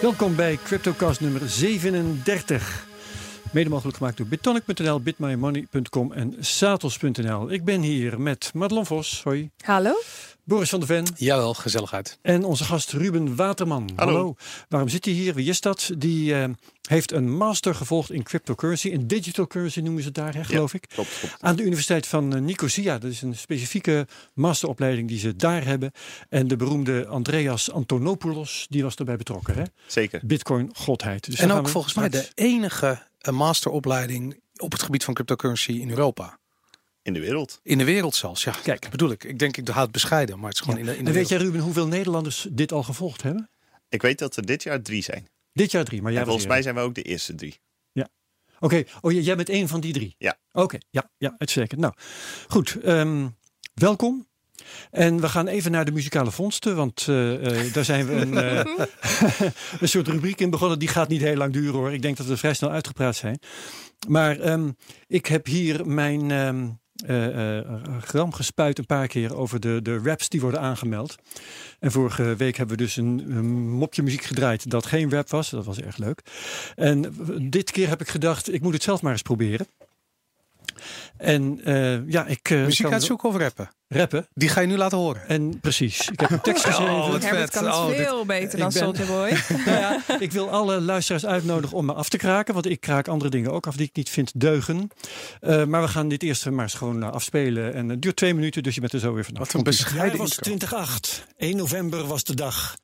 Welkom bij CryptoCast nummer 37. Mede mogelijk gemaakt door Bitonic.nl, bitmymoney.com en Satos.nl. Ik ben hier met Madelon Vos, hoi. Hallo. Boris van der Ven. Jawel, gezelligheid. En onze gast Ruben Waterman. Hallo. Waarom zit hij hier? Wie is dat? Die uh, heeft een master gevolgd in cryptocurrency. In digital currency noemen ze het daar, hè, geloof ja, ik. Klopt, klopt. Aan de Universiteit van uh, Nicosia. Dat is een specifieke masteropleiding die ze daar hebben. En de beroemde Andreas Antonopoulos, die was erbij betrokken. Hè? Zeker. Bitcoin godheid. Dus en ook volgens mij de enige masteropleiding op het gebied van cryptocurrency in Europa. In de wereld. In de wereld zelfs, ja. Kijk, bedoel ik. Ik denk, ik het bescheiden, maar het is gewoon ja. in de, in de En weet wereld. jij, Ruben, hoeveel Nederlanders dit al gevolgd hebben? Ik weet dat er dit jaar drie zijn. Dit jaar drie, maar jij en volgens mij zijn we ook de eerste drie. Ja. Oké, okay. oh, jij bent één van die drie? Ja. Oké, okay. ja, ja, uitstekend. Nou, goed. Um, welkom. En we gaan even naar de muzikale vondsten, want uh, uh, daar zijn we een, uh, een soort rubriek in begonnen. Die gaat niet heel lang duren hoor. Ik denk dat we vrij snel uitgepraat zijn. Maar um, ik heb hier mijn um, gram gespuit een paar keer over de, de raps die worden aangemeld. En vorige week hebben we dus een, een mopje muziek gedraaid dat geen rap was. Dat was erg leuk. En dit keer heb ik gedacht, ik moet het zelf maar eens proberen. En uh, ja, ik. Uh, Muziek uitzoeken of rappen? Rappen. Die ga je nu laten horen. En precies. Ik heb een tekst geschreven. Oh, wat Herbert kan het oh, veel dit, beter dan ben, Soulja Boy. nou ja, ik wil alle luisteraars uitnodigen om me af te kraken. Want ik kraak andere dingen ook af die ik niet vind deugen. Uh, maar we gaan dit eerst maar eens gewoon afspelen. En het duurt twee minuten, dus je bent er zo weer vanaf. Wat een bescheiden Het was 2008. 1 november was de dag.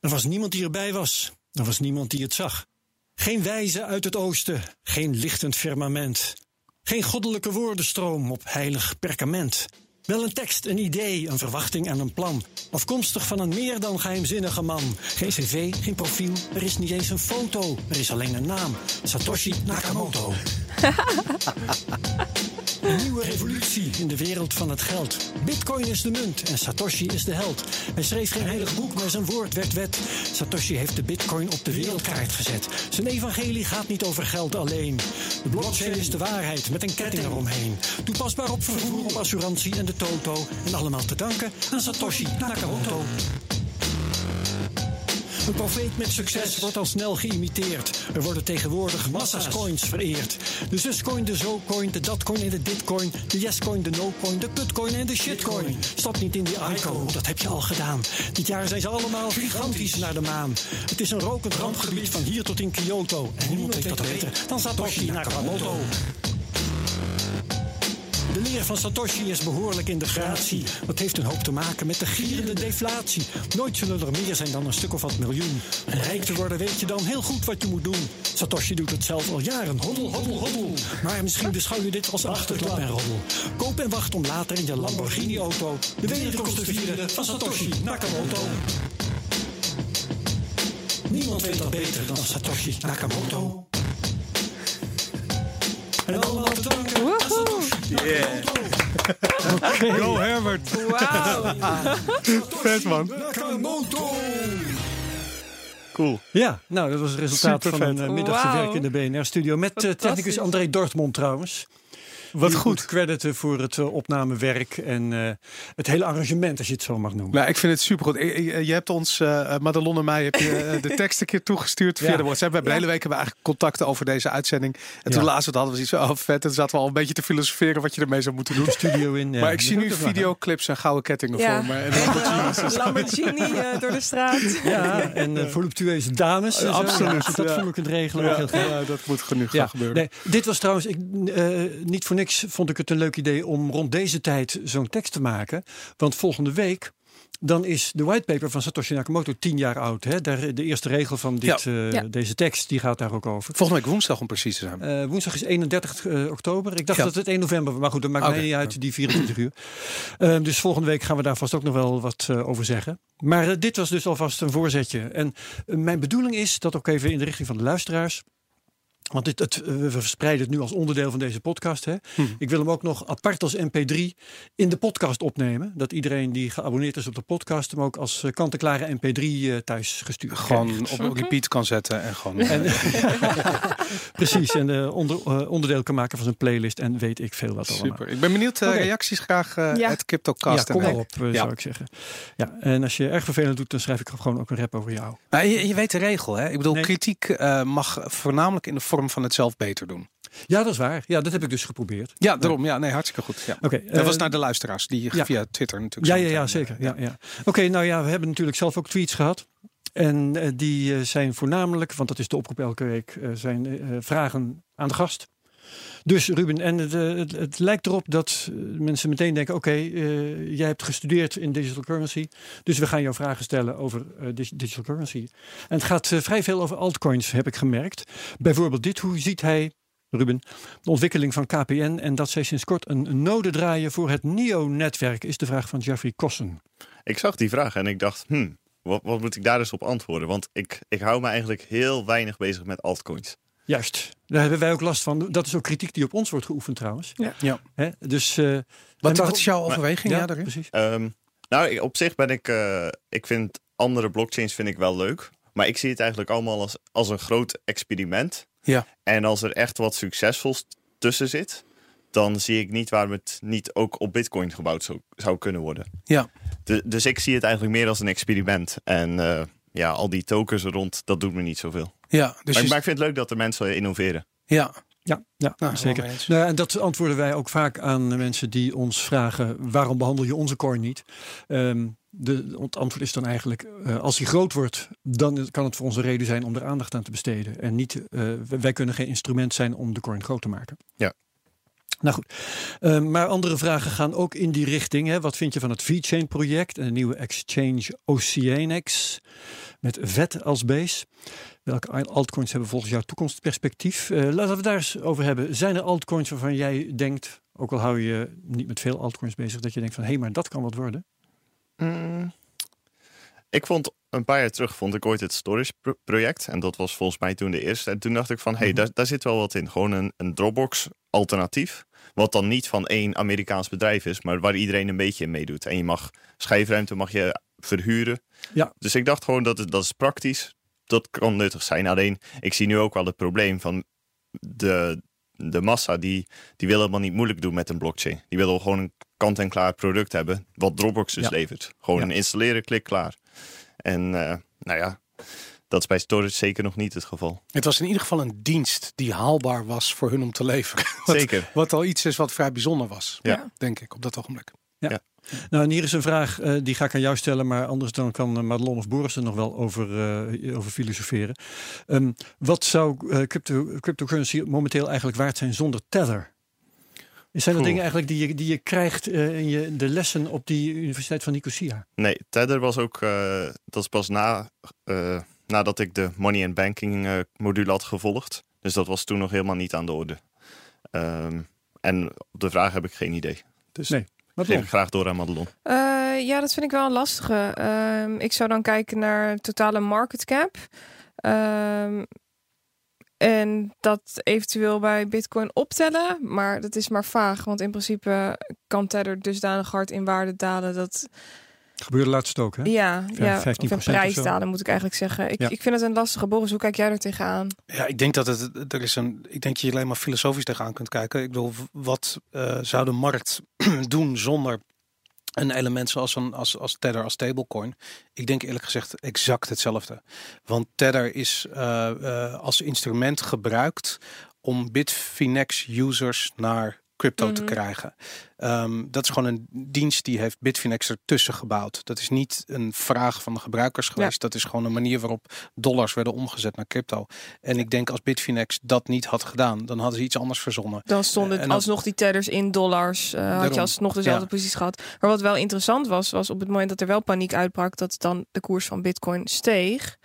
Er was niemand die erbij was. Er was niemand die het zag. Geen wijze uit het oosten. Geen lichtend firmament. Geen goddelijke woordenstroom op heilig perkament. Wel een tekst, een idee, een verwachting en een plan. Afkomstig van een meer dan geheimzinnige man. Geen cv, geen profiel, er is niet eens een foto. Er is alleen een naam. Satoshi Nakamoto. Een nieuwe revolutie in de wereld van het geld. Bitcoin is de munt en Satoshi is de held. Hij schreef geen heilig boek, maar zijn woord werd wet. Satoshi heeft de bitcoin op de wereldkaart gezet. Zijn evangelie gaat niet over geld alleen. De blockchain is de waarheid met een ketting eromheen. Toepasbaar op vervoer, op assurantie en de toto. En allemaal te danken aan Satoshi Nakamoto. Een profeet met succes wordt al snel geïmiteerd. Er worden tegenwoordig massa's coins vereerd. De zuscoin, de zo-coin, de datcoin en de ditcoin. De yes-coin, de no-coin, de putcoin en de shitcoin. Stap niet in die ICO, dat heb je al gedaan. Dit jaar zijn ze allemaal gigantisch naar de maan. Het is een rokend rampgebied van hier tot in Kyoto. En niemand weet dat beter dan Satoshi Nakamoto. De leer van Satoshi is behoorlijk in de gratie. Dat heeft een hoop te maken met de gierende deflatie. Nooit zullen er meer zijn dan een stuk of wat miljoen. Om rijk te worden weet je dan heel goed wat je moet doen. Satoshi doet het zelf al jaren. Hoddel, hoddel, hoddel. Maar misschien beschouw je dit als achterklap en roddel. Koop en wacht om later in je Lamborghini-auto de wederkomst te vieren van Satoshi Nakamoto. Niemand weet dat beter dan Satoshi Nakamoto. En allemaal te Yeah. Go Herbert. Wauw. Vet man. Nakamoto. Cool. Ja, nou, dat was het resultaat Super van een vet. uh, middagse werk in de BNR-studio. Met uh, Fantastisch. technicus André Dortmund trouwens. Wat goed. crediten voor het uh, opnamewerk en uh, het hele arrangement, als je het zo mag noemen. Nou, ik vind het super goed. Je hebt ons, uh, Madelon en mij, heb je de tekst een keer toegestuurd via Ja. de WhatsApp. We hebben de hele week hebben we eigenlijk contacten over deze uitzending. En toen Ja. laatst het hadden we zoiets van, oh vet. En zaten we al een beetje te filosoferen wat je ermee zou moeten doen. De studio in. ja. maar ik zie nu videoclips en gouden kettingen Ja. voor me. En. Lamborghini eh, door de straat. Ja, en uh, voluptueuze dames. Absoluut, Ja, als we dat ja. voor me kunt regelen. Ja, dat moet genoeg gaan gebeuren. nee, dit was trouwens, ik, eh, niet voor niks vond ik het een leuk idee om rond deze tijd zo'n tekst te maken. Want volgende week, dan is de whitepaper van Satoshi Nakamoto tien jaar oud. Hè? Daar, de eerste regel van dit, Ja. eh, Ja. deze tekst, die gaat daar ook over. Volgende week woensdag om precies te zijn. Eh, woensdag is 31 eh, oktober. Ik dacht Ja. dat het 1 november was, maar goed, dat maakt Oké. mij niet uit, die 24 uur. Dus volgende week gaan we daar vast ook nog wel wat over zeggen. Maar dit was dus alvast een voorzetje. En mijn bedoeling is, dat ook even in de richting van de luisteraars... Want dit, het, we verspreiden het nu als onderdeel van deze podcast. Hè. Hm. Ik wil hem ook nog apart als MP3 in de podcast opnemen. Dat iedereen die geabonneerd is op de podcast hem ook als eh, kant-en-klare MP3 uh, thuis gestuurd Gewoon krijgt. op repeat kan zetten en gewoon. En, precies, en uh, onder, uh, onderdeel kan maken van zijn playlist en weet ik veel wat allemaal. Super. Ik ben benieuwd. Uh, okay. Reacties graag uh, ja. het CryptoCast. Ja, kom maar op, ja. zou ik zeggen. Ja, en als je erg vervelend doet, dan schrijf ik gewoon ook een rap over jou. Nou, je, je weet de regel, hè? Ik bedoel, nee. kritiek uh, mag voornamelijk in de vorm van het zelf beter doen. Ja, dat is waar. Ja, dat heb ik dus geprobeerd. Ja, daarom. Ja, nee, hartstikke goed. Ja. Oké. Okay, dat was naar de luisteraars die ja. via Twitter natuurlijk. Ja, ja, ja, zeker. Ja, ja. Oké, okay, nou ja, we hebben natuurlijk zelf ook tweets gehad. En uh, die uh, zijn voornamelijk, want dat is de oproep elke week, zijn vragen aan de gast. Dus Ruben, en het, het, het lijkt erop dat mensen meteen denken: oké, okay, jij hebt gestudeerd in digital currency, dus we gaan jou vragen stellen over digital currency. En het gaat vrij veel over altcoins, heb ik gemerkt. Bijvoorbeeld dit: hoe ziet hij Ruben, de ontwikkeling van KPN en dat zij sinds kort een node draaien voor het NIO-netwerk, is de vraag van Jeffrey Kossen. Ik zag die vraag en ik dacht, hmm, wat, wat moet ik daar dus op antwoorden? Want ik, ik hou me eigenlijk heel weinig bezig met altcoins. Juist, daar hebben wij ook last van. Dat is ook kritiek die op ons wordt geoefend trouwens. Ja. ja. He, dus, uh, wat, wat is jouw overweging? Maar, ja, daarin? precies. Um, nou, op zich ben ik, uh, ik vind andere blockchains vind ik wel leuk. Maar ik zie het eigenlijk allemaal als, als een groot experiment. Ja. En als er echt wat succesvols tussen zit, dan zie ik niet waarom het niet ook op Bitcoin gebouwd zou, zou kunnen worden. Ja. De, dus ik zie het eigenlijk meer als een experiment. En uh, ja, al die tokens rond, dat doet me niet zoveel. Ja, dus maar, je... maar ik vind het leuk dat er mensen innoveren. Ja. Ja, ja Nou, zeker. Nou, en dat antwoorden wij ook vaak aan de mensen die ons vragen: waarom behandel je onze coin niet? Ehm, de, het antwoord is dan eigenlijk: uh, als die groot wordt, dan kan het voor ons een reden zijn om er aandacht aan te besteden. En niet, uh, wij kunnen geen instrument zijn om de coin groot te maken. Ja. Nou goed, uh, maar andere vragen gaan ook in die richting. Hè. Wat vind je van het VeChain project en de nieuwe exchange Oceanex met VET als base? Welke altcoins hebben volgens jou toekomstperspectief? Uh, laten we het daar eens over hebben. Zijn er altcoins waarvan jij denkt, ook al hou je niet met veel altcoins bezig, dat je denkt van hé, hey, maar dat kan wat worden? Mm. Ik vond een paar jaar terug vond ik ooit het storage pro project. En dat was volgens mij toen de eerste. En toen dacht ik van hé, hey, Mhm. daar, daar zit wel wat in. Gewoon een, een Dropbox alternatief. Wat dan niet van één Amerikaans bedrijf is, maar waar iedereen een beetje in meedoet. En je mag schijfruimte mag je verhuren. Ja. Dus ik dacht gewoon dat het, dat is praktisch. Dat kan nuttig zijn. Alleen ik zie nu ook wel het probleem van de, de massa die, die wil helemaal niet moeilijk doen met een blockchain. Die willen gewoon een kant-en-klaar product hebben. Wat Dropbox dus Ja. levert. Gewoon Ja. een installeren, klik, klaar. En uh, nou ja, dat is bij storage zeker nog niet het geval. Het was in ieder geval een dienst die haalbaar was voor hun om te leveren. Wat, Zeker. wat al iets is wat vrij bijzonder was. Ja. Denk ik op dat ogenblik. Nou, en hier is een vraag, uh, die ga ik aan jou stellen, maar anders dan kan uh, Madelon of Boris er nog wel over, uh, over filosoferen. Um, wat zou crypto, cryptocurrency momenteel eigenlijk waard zijn zonder tether? Zijn Oeh. dingen eigenlijk die je, die je krijgt in je, de lessen op die Universiteit van Nicosia? Nee, Tether was ook, dat is pas na, nadat ik de money and banking module had gevolgd. Dus dat was toen nog helemaal niet aan de orde. Um, en op de vraag heb ik geen idee. Dus nee. Wat geef ik graag door aan Madelon. Uh, ja, dat vind ik wel een lastige. Uh, ik zou dan kijken naar totale market cap. Uh, en dat eventueel bij Bitcoin optellen. Maar dat is maar vaag. Want in principe kan Tether dusdanig hard in waarde dalen dat... Gebeurde laatst ook, hè? Ja, ja 15% of een prijs dalen moet ik eigenlijk zeggen. Ik, Ja. ik vind het een lastige. Boris, hoe kijk jij er tegenaan? Ja, ik denk dat het er is een. Ik denk dat je alleen maar filosofisch tegenaan kunt kijken. Ik bedoel, wat eh, zou de markt doen zonder een element zoals een als, als Tether als stablecoin? Ik denk eerlijk gezegd exact hetzelfde. Want Tether is eh, eh, als instrument gebruikt om Bitfinex users naar crypto te Mhm. krijgen. Ehm, dat is gewoon een dienst die heeft Bitfinex ertussen gebouwd. Dat is niet een vraag van de gebruikers geweest. Dat is gewoon een manier waarop dollars werden omgezet naar crypto. En ik denk als Bitfinex dat niet had gedaan, dan hadden ze iets anders verzonnen. Dan stonden En dan- alsnog die tethers in dollars. eh had je alsnog dezelfde Ja. posities gehad. Maar wat wel interessant was, was op het moment dat er wel paniek uitbrak, dat dan de koers van Bitcoin steeg.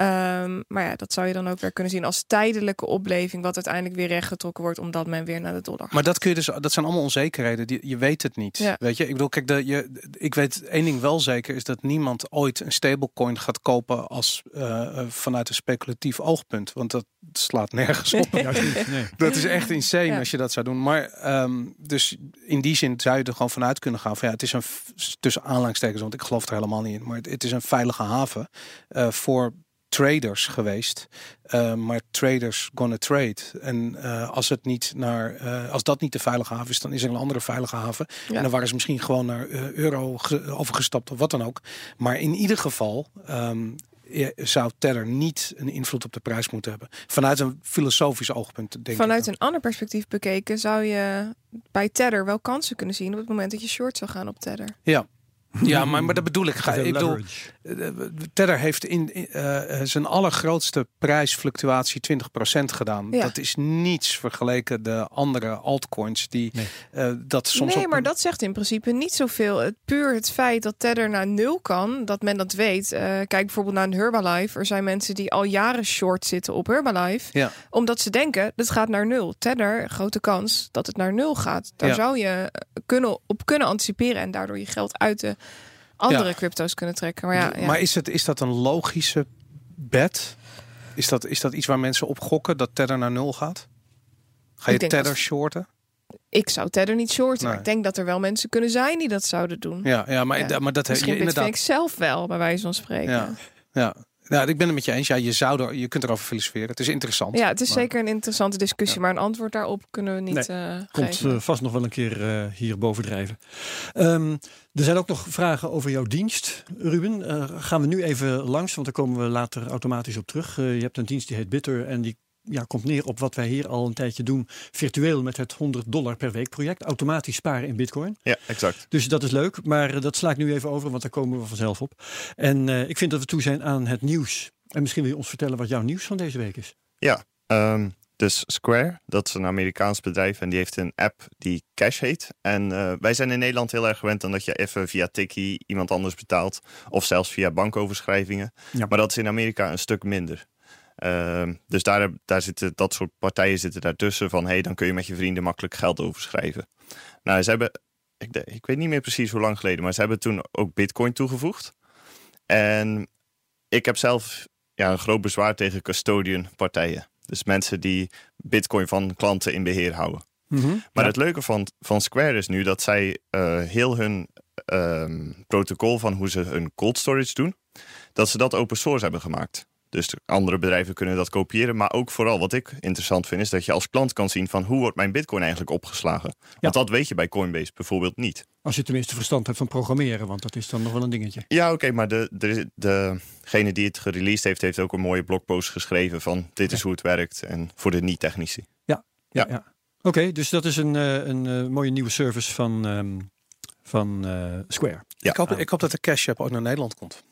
Ehm, maar ja, dat zou je dan ook weer kunnen zien als tijdelijke opleving, wat uiteindelijk weer rechtgetrokken wordt, omdat men weer naar de dollar gaat. Maar dat kun je dus, dat zijn allemaal onzekerheden. Die, je weet het niet. Ja. Weet je, ik bedoel, kijk, de, je, ik weet één ding wel zeker is dat niemand ooit een stablecoin gaat kopen als eh, eh, vanuit een speculatief oogpunt, want dat slaat nergens op. Nee. Dat is echt insane Ja. als je dat zou doen. Maar ehm, dus in die zin zou je er gewoon vanuit kunnen gaan van ja, het is een tussen aanhalingstekens, want ik geloof er helemaal niet in, maar het, het is een veilige haven eh, voor traders geweest. Eh, maar traders gonna trade. En eh, als het niet naar, eh, als dat niet de veilige haven is, dan is er een andere veilige haven. Ja. En dan waren ze misschien gewoon naar euro ge- overgestapt of wat dan ook. Maar in ieder geval. ehm, zou Tether niet een invloed op de prijs moeten hebben. Vanuit een filosofisch oogpunt, denk ik. Vanuit een ander perspectief bekeken zou je bij Tether wel kansen kunnen zien op het moment dat je short zou gaan op Tether. Ja, maar, maar dat bedoel ik. Ga, ik bedoel, eh, Tether heeft in, in, eh, zijn allergrootste prijsfluctuatie 20% gedaan. Ja. Dat is niets vergeleken de andere altcoins die Nee. eh, dat soms nee, op maar dat zegt in principe niet zoveel. Het, puur het feit dat Tether naar nul kan, dat men dat weet. Eh, kijk bijvoorbeeld naar een Herbalife. Er zijn mensen die al jaren short zitten op Herbalife. Ja. Omdat ze denken, het gaat naar nul. Tether, grote kans dat het naar nul gaat. Daar Ja. zou je eh, kunnen, op kunnen anticiperen en daardoor je geld uit de andere Ja. crypto's kunnen trekken. Maar ja, ja. Maar is, het, is dat een logische bet? Is dat, is dat iets waar mensen op gokken dat Tether naar nul gaat? Ga je Ik Tether dat- shorten? ik zou Tether niet shorten. maar. Ik denk dat er wel mensen kunnen zijn die dat zouden doen. Ja, ja maar, Ja. maar dat heb je inderdaad. Bitfinex zelf wel, bij wijze van spreken. Ja. Ja. Ja, ik ben het met je eens. Ja, je, zou er, je kunt erover filosoferen. Het is interessant. Ja, het is Maar- zeker een interessante discussie, Ja. maar een antwoord daarop kunnen we niet eh Komt eh, vast nog wel een keer eh, hier bovendrijven. Ehm, er zijn ook nog vragen over jouw dienst, Ruben. Gaan we nu even langs, want daar komen we later automatisch op terug. Je hebt een dienst die heet Bitter en die ja, komt neer op wat wij hier al een tijdje doen, virtueel met het 100 dollar per week project. Automatisch sparen in bitcoin. Ja, exact. Dus dat is leuk, maar eh, dat sla ik nu even over, want daar komen we vanzelf op. En eh, ik vind dat we toe zijn aan het nieuws. En misschien wil je ons vertellen wat jouw nieuws van deze week is. Ehm, dus Square, dat is een Amerikaans bedrijf en die heeft een app die Cash heet. En eh, wij zijn in Nederland heel erg gewend aan dat je even via Tikkie iemand anders betaalt. Of zelfs via bankoverschrijvingen. Ja. Maar dat is in Amerika een stuk minder. Ehm, dus daar, daar zitten dat soort partijen zitten daartussen van hey, dan kun je met je vrienden makkelijk geld overschrijven. Nou, ze hebben, ik, ik weet niet meer precies hoe lang geleden, maar ze hebben toen ook Bitcoin toegevoegd. En ik heb zelf ja, een groot bezwaar tegen custodian partijen. Dus mensen die bitcoin van klanten in beheer houden. Maar Ja. het leuke van, van Square is nu dat zij eh, heel hun ehm, protocol van hoe ze hun cold storage doen, dat ze dat open source hebben gemaakt. Dus de andere bedrijven kunnen dat kopiëren. Maar ook vooral wat ik interessant vind, is dat je als klant kan zien van hoe wordt mijn bitcoin eigenlijk opgeslagen. Want dat weet je bij Coinbase bijvoorbeeld niet. Als je tenminste verstand hebt van programmeren, want dat is dan nog wel een dingetje. Ja, oké, maar de, de, degene die het gereleased heeft, heeft ook een mooie blogpost geschreven van dit is hoe het werkt. En voor de niet-technici. Ja, Ja. ja. Oké, dus dat is een, eh, een eh, mooie nieuwe service van, ehm, van eh, Square. Ja. ik, hoop, ik hoop dat de Cash App ook naar Nederland komt.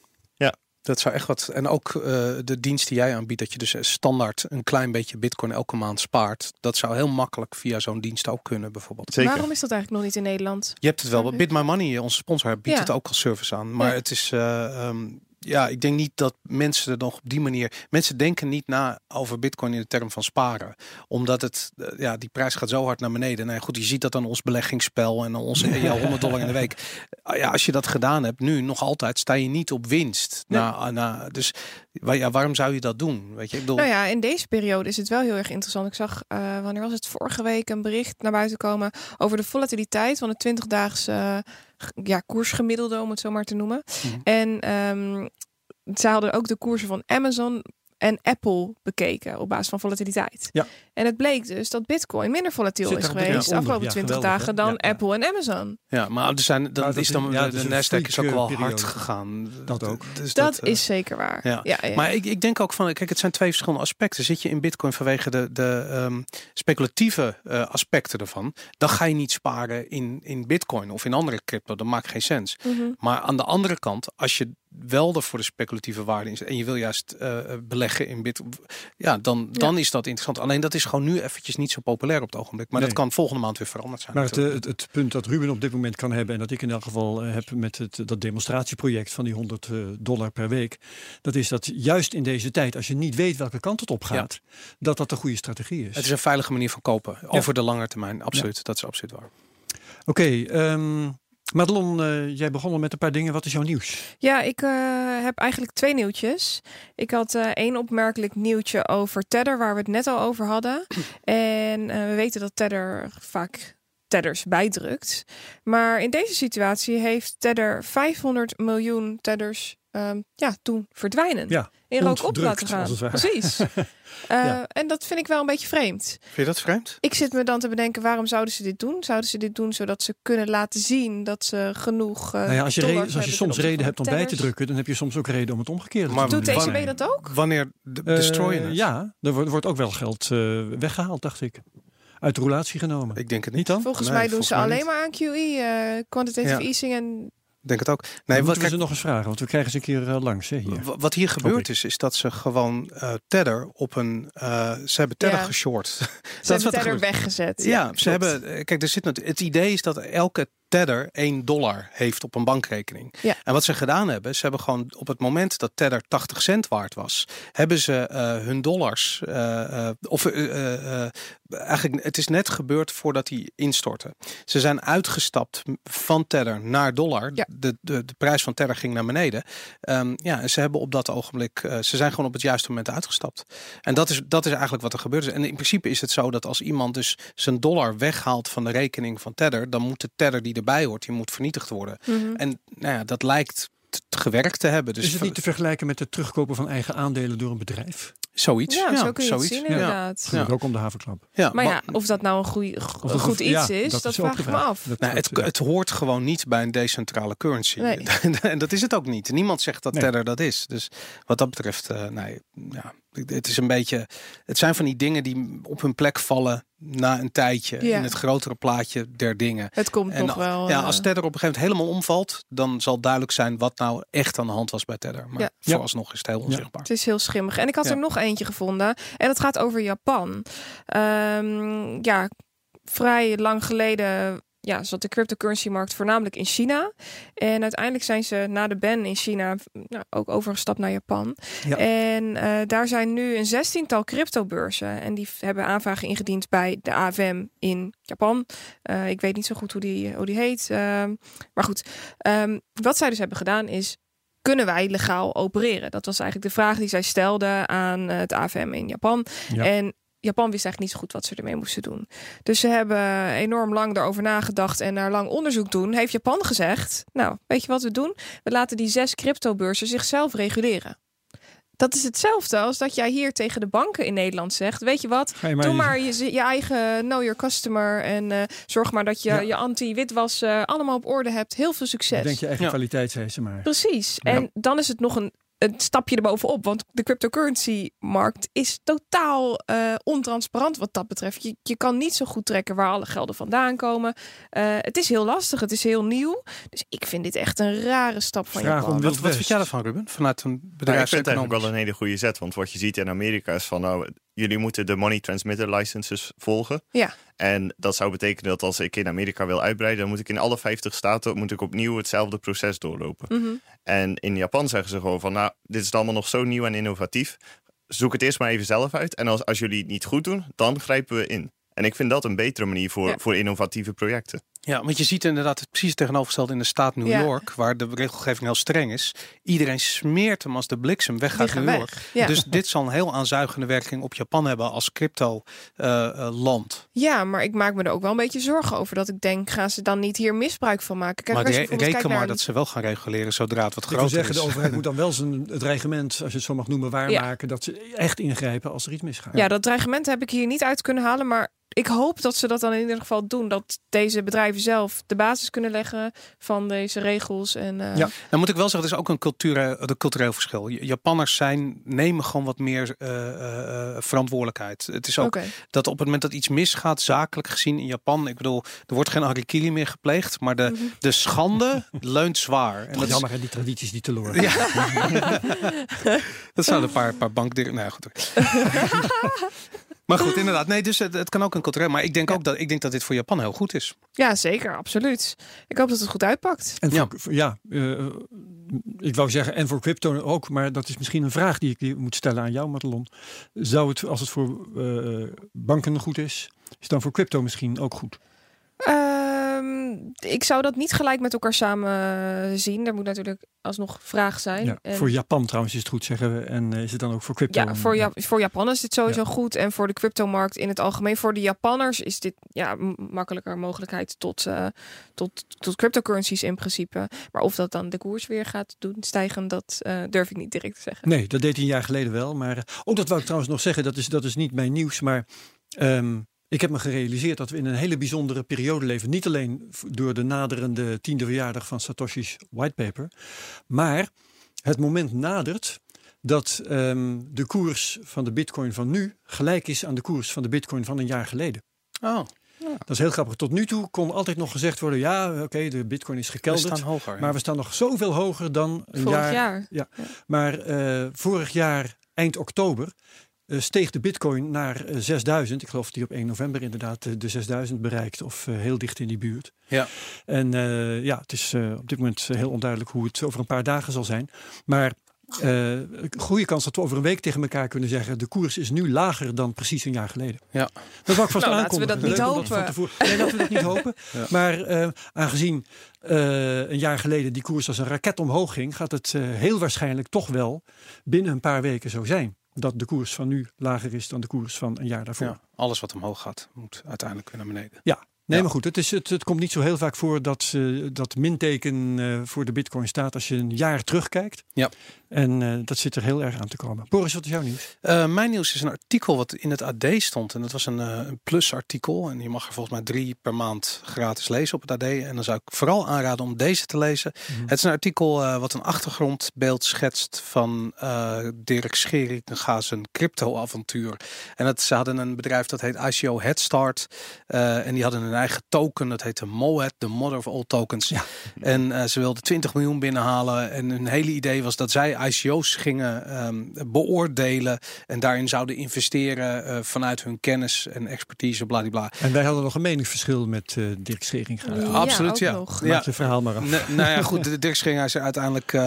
Dat zou echt wat. En ook eh, de dienst die jij aanbiedt, dat je dus standaard een klein beetje Bitcoin elke maand spaart. Dat zou heel makkelijk via zo'n dienst ook kunnen, bijvoorbeeld. Zeker. Waarom is dat eigenlijk nog niet in Nederland? Je hebt het wel. Bit My Money, onze sponsor, biedt Ja. het ook als service aan. Maar Ja. het is. eh, ehm, ja, ik denk niet dat mensen er nog op die manier. Mensen denken niet na over Bitcoin in de term van sparen. Omdat het. eh, ja, die prijs gaat zo hard naar beneden. Nou ja, goed, je ziet dat aan ons beleggingsspel en aan onze ja, 100 dollar in de week. Ah, Ja, als je dat gedaan hebt, nu nog altijd, sta je niet op winst. Nee. Na, na, dus ja, waarom zou je dat doen? Weet je, ik bedoel. Nou ja, in deze periode is het wel heel erg interessant. Ik zag, eh, wanneer was het vorige week, een bericht naar buiten komen over de volatiliteit van de 20-daagse eh, ja, koersgemiddelde, om het zo maar te noemen. Mhm. En ehm ze hadden ook de koersen van Amazon en Apple bekeken op basis van volatiliteit. Ja. En het bleek dus dat Bitcoin minder volatiel Zit is geweest de afgelopen Ja, 20 geweldig, dagen dan Ja, ja. Apple en Amazon. Ja, maar er zijn, dan Maar dat is dan de, de Nasdaq is ook wel hard gegaan. Dat ook. Dus Dat, eh, is zeker waar. ja. Ja. Ja, Maar ik, ik denk ook van, kijk, het zijn twee verschillende aspecten. Zit je in Bitcoin vanwege de, de ehm, speculatieve eh, aspecten ervan, dan ga je niet sparen in, in Bitcoin of in andere crypto. Dat maakt geen sens. Mhm. Maar aan de andere kant, als je wel er voor de speculatieve waarde in zit en je wil juist eh, beleggen in bit, ja, dan, dan is dat interessant. Alleen dat is gewoon nu eventjes niet zo populair op het ogenblik. Maar Nee. dat kan volgende maand weer veranderd zijn. Maar het, eh, het, het punt dat Ruben op dit moment kan hebben, en dat ik in elk geval eh, heb met het, dat demonstratieproject van die 100 eh, dollar per week, dat is dat juist in deze tijd, als je niet weet welke kant het op gaat, dat dat de goede strategie is. het is een veilige manier van kopen over de lange termijn. Absoluut, dat is absoluut waar. Oké, ehm, Madelon, eh, jij begon al met een paar dingen. Wat is jouw nieuws? Ja, ik eh, heb eigenlijk twee nieuwtjes. Ik had eh, één opmerkelijk nieuwtje over Tether, waar we het net al over hadden. En we weten dat Tether vaak Tethers bijdrukt. Maar in deze situatie heeft Tether 500 miljoen Tethers ehm, ja, doen verdwijnen. Ja, in rook op laten gaan. Precies. Eh, Ja. En dat vind ik wel een beetje vreemd. Vind je dat vreemd? Ik zit me dan te bedenken, waarom zouden ze dit doen? Zouden ze dit doen zodat ze kunnen laten zien dat ze genoeg. eh nou ja, als je, reden, als je soms reden hebt om bij te drukken, dan heb je soms ook reden om het omgekeerde Maar te doen. Doet ECB dat ook? Wanneer de, Eh, destroyen het? Ja, er wordt, wordt ook wel geld eh, weggehaald, dacht ik. Uit de roulatie genomen. Ik denk het Niet niet. dan? Volgens Nee, mij doen volgens ze mij alleen niet. maar aan QE, eh, quantitative Ja. easing en denk het ook. Nee, wat, moeten we ze nog eens vragen, want we krijgen ze een keer eh, langs hè, hier. wat hier gebeurd is, is dat ze gewoon eh Tether op een... eh, ze hebben Tether Ja. geshort. ze is hebben er gebeurt. weggezet. Ja, klopt. ze hebben. Kijk, er zit het idee is dat elke Tether 1 dollar heeft op een bankrekening. Ja. En wat ze gedaan hebben, ze hebben gewoon op het moment dat Tether 80 cent waard was, hebben ze eh, hun dollars. eh, of eigenlijk, het is net gebeurd voordat die instortte. Ze zijn uitgestapt van Tether naar dollar. Ja. De, de, de prijs van Tether ging naar beneden. Ehm, ja, en ze hebben op dat ogenblik, ze zijn gewoon op het juiste moment uitgestapt. En dat is, dat is eigenlijk wat er gebeurd is. En in principe is het zo dat als iemand dus zijn dollar weghaalt van de rekening van Tether, dan moet de Tether die erbij hoort, die moet vernietigd worden. Mhm. En nou ja, dat lijkt gewerkt te hebben. Dus is het niet te vergelijken met het terugkopen van eigen aandelen door een bedrijf? zoiets? Ja, zo kun je zoiets. het zien Ja. inderdaad. Gaat ook om de havenklap. Ja, Maar ja, of dat nou een goeie, Of een dat goed iets ja, is, dat, ook vraag ik me af. Dat- Nou, dat- het, ja. het hoort gewoon niet bij een decentrale currency. Nee. en dat is het ook niet. Niemand zegt dat Nee. Tether dat is. Dus wat dat betreft, eh, nee, ja, het is een beetje. Het zijn van die dingen die op hun plek vallen na een tijdje Ja. in het grotere plaatje der dingen. Het komt En nog wel. ja, eh, als Tether op een gegeven moment helemaal omvalt, dan zal duidelijk zijn wat nou echt aan de hand was bij Tether. Maar Ja. vooralsnog is het heel onzichtbaar. Het is heel schimmig. En ik had Ja. er nog eentje gevonden. En dat gaat over Japan. Ehm, ja, vrij lang geleden ja, zat de cryptocurrency-markt voornamelijk in China. En uiteindelijk zijn ze na de ban in China nou, ook overgestapt naar Japan. Ja. En eh, daar zijn nu een zestiental cryptobeurzen. En die hebben aanvragen ingediend bij de AFM in Japan. Eh, ik weet niet zo goed hoe die, hoe die heet. Ehm, maar goed, ehm, wat zij dus hebben gedaan is kunnen wij legaal opereren? Dat was eigenlijk de vraag die zij stelden aan eh, het AFM in Japan. Ja. En Japan wist eigenlijk niet zo goed wat ze ermee moesten doen. Dus ze hebben enorm lang daarover nagedacht en naar lang onderzoek doen. Heeft Japan gezegd, nou, weet je wat we doen? We laten die zes cryptobeurzen zichzelf reguleren. Dat is hetzelfde als dat jij hier tegen de banken in Nederland zegt. Weet je wat? Ga je maar Doe je- maar je, je eigen know your customer. En eh, zorg maar dat je Ja. je anti-witwas eh, allemaal op orde hebt. Heel veel succes. Denk je eigen Ja. kwaliteitseisen maar. Precies. Ja. En dan is het nog een, een stapje erbovenop. Want de cryptocurrency-markt is totaal eh, ontransparant wat dat betreft. Je, je kan niet zo goed trekken waar alle gelden vandaan komen. Eh, het is heel lastig. Het is heel nieuw. Dus ik vind dit echt een rare stap van Vraag Japan. Wat, wat vind jij daarvan, Ruben? Vanuit een Nou, ik vind het eigenlijk wel een hele goede zet. Want wat je ziet in Amerika is van nou, jullie moeten de money transmitter licenses volgen. Ja. En dat zou betekenen dat als ik in Amerika wil uitbreiden, dan moet ik in alle 50 staten moet ik opnieuw hetzelfde proces doorlopen. Mhm. En in Japan zeggen ze gewoon van nou, dit is allemaal nog zo nieuw en innovatief. Zoek het eerst maar even zelf uit. En als, als jullie het niet goed doen, dan grijpen we in. En ik vind dat een betere manier voor, Ja. voor innovatieve projecten. Ja, want je ziet inderdaad het precies tegenovergesteld in de staat New Ja. York, waar de regelgeving heel streng is. Iedereen smeert hem als de bliksem weg Die uit gaan New weg. York. Ja. Dus dit zal een heel aanzuigende werking op Japan hebben als crypto eh, eh, land. ja, maar ik maak me er ook wel een beetje zorgen over. Dat ik denk, gaan ze dan niet hier misbruik van maken? Kijk, maar als je re- bijvoorbeeld reken kijkt maar naar dat ze wel gaan reguleren zodra het wat Ik groter zeggen, is. de overheid moet dan wel zijn het dreigement, als je het zo mag noemen, waarmaken. Dat ze echt ingrijpen als er iets misgaat. Ja, dat dreigement heb ik hier niet uit kunnen halen. Maar ik hoop dat ze dat dan in ieder geval doen. Dat deze bedrijven zelf de basis kunnen leggen van deze regels. En, uh... Ja. Dan moet ik wel zeggen, het is ook een cultureel, een cultureel verschil. Japanners zijn, nemen gewoon wat meer uh, uh, verantwoordelijkheid. Het is ook dat op het moment dat iets misgaat, zakelijk gezien in Japan, ik bedoel, er wordt geen harikiri meer gepleegd, maar de, Mhm. de schande leunt zwaar. En dat, is- jammer, die tradities die teloor. Ja. dat zouden een paar, paar bankdieren. Nou ja, goed. maar goed, inderdaad. Nee, dus het, het kan ook een cultureel. Maar ik denk ook dat ik denk dat dit voor Japan heel goed is. Ja, zeker, absoluut. Ik hoop dat het goed uitpakt. En Ja. voor, ja, eh, ik wou zeggen, en voor crypto ook, maar dat is misschien een vraag die ik die moet stellen aan jou, Madelon. Zou het, als het voor eh, banken goed is, is het dan voor crypto misschien ook goed? Ehm, ik zou dat niet gelijk met elkaar samen eh, zien. Er moet natuurlijk alsnog vraag zijn. Ja, En- Voor Japan trouwens is het goed, zeggen we. En eh, is het dan ook voor crypto? Ja, voor, Ja. voor Japan is dit sowieso goed. En voor de cryptomarkt in het algemeen. Voor de Japanners is dit ja, makkelijker mogelijkheid tot, eh, tot, tot cryptocurrencies in principe. Maar of dat dan de koers weer gaat doen stijgen, dat durf ik niet direct te zeggen. Nee, dat deed hij een jaar geleden wel. Maar ook dat wou ik trouwens nog zeggen, dat is, dat is niet mijn nieuws. Maar ehm, ik heb me gerealiseerd dat we in een hele bijzondere periode leven. Niet alleen door de naderende tiende verjaardag van Satoshi's whitepaper. Maar het moment nadert dat ehm, de koers van de bitcoin van nu gelijk is aan de koers van de bitcoin van een jaar geleden. Oh, Dat is heel grappig. Tot nu toe kon altijd nog gezegd worden, ja oké, de bitcoin is we gekelderd. staan hoger. Maar we staan nog zoveel hoger dan een Vorig jaar jaar. maar eh, vorig jaar, eind oktober, steeg de bitcoin naar eh, 6000. Ik geloof dat die op 1 november inderdaad eh, de 6000 bereikt. Of eh, heel dicht in die buurt. Ja. En eh, ja, het is eh, op dit moment eh, heel onduidelijk hoe het over een paar dagen zal zijn. Maar eh, een goede kans dat we over een week tegen elkaar kunnen zeggen... de koers is nu lager dan precies een jaar geleden. Ja. Dat wou ik vast Nou, laten we dat niet Leuk hopen. tevoren- Nee, laten we dat niet hopen. Ja. Maar eh, aangezien eh, een jaar geleden die koers als een raket omhoog ging... gaat het eh, heel waarschijnlijk toch wel binnen een paar weken zo zijn. Dat de koers van nu lager is dan de koers van een jaar daarvoor. Ja, alles wat omhoog gaat, moet uiteindelijk weer naar beneden. Nee, Ja. maar goed, het, is, het, het komt niet zo heel vaak voor dat eh, dat minteken eh, voor de bitcoin staat als je een jaar terugkijkt. Ja. En eh, dat zit er heel erg aan te komen. Boris, wat is jouw nieuws? Eh, mijn nieuws is een artikel wat in het AD stond. En dat was een, eh, een plus artikel. En je mag er volgens mij drie per maand gratis lezen op het AD. En dan zou ik vooral aanraden om deze te lezen. Het is een artikel wat een achtergrondbeeld schetst van Dirk Scheringa zijn crypto-avontuur. En dat, ze hadden een bedrijf dat heet ICO Headstart. En die hadden een eigen token. Dat heette MOED, de Mother of All Tokens. Ja. En ze wilden 20 miljoen binnenhalen. En hun hele idee was dat zij ICO's gingen ehm, beoordelen. En daarin zouden investeren eh, vanuit hun kennis en expertise, bladibla. En wij hadden nog een meningsverschil met eh, Dirk Scheringa. Ja, absoluut, ja. nog. Maak je verhaal maar af. Nou ja, goed. de- Dirk Scheringa is er uiteindelijk eh,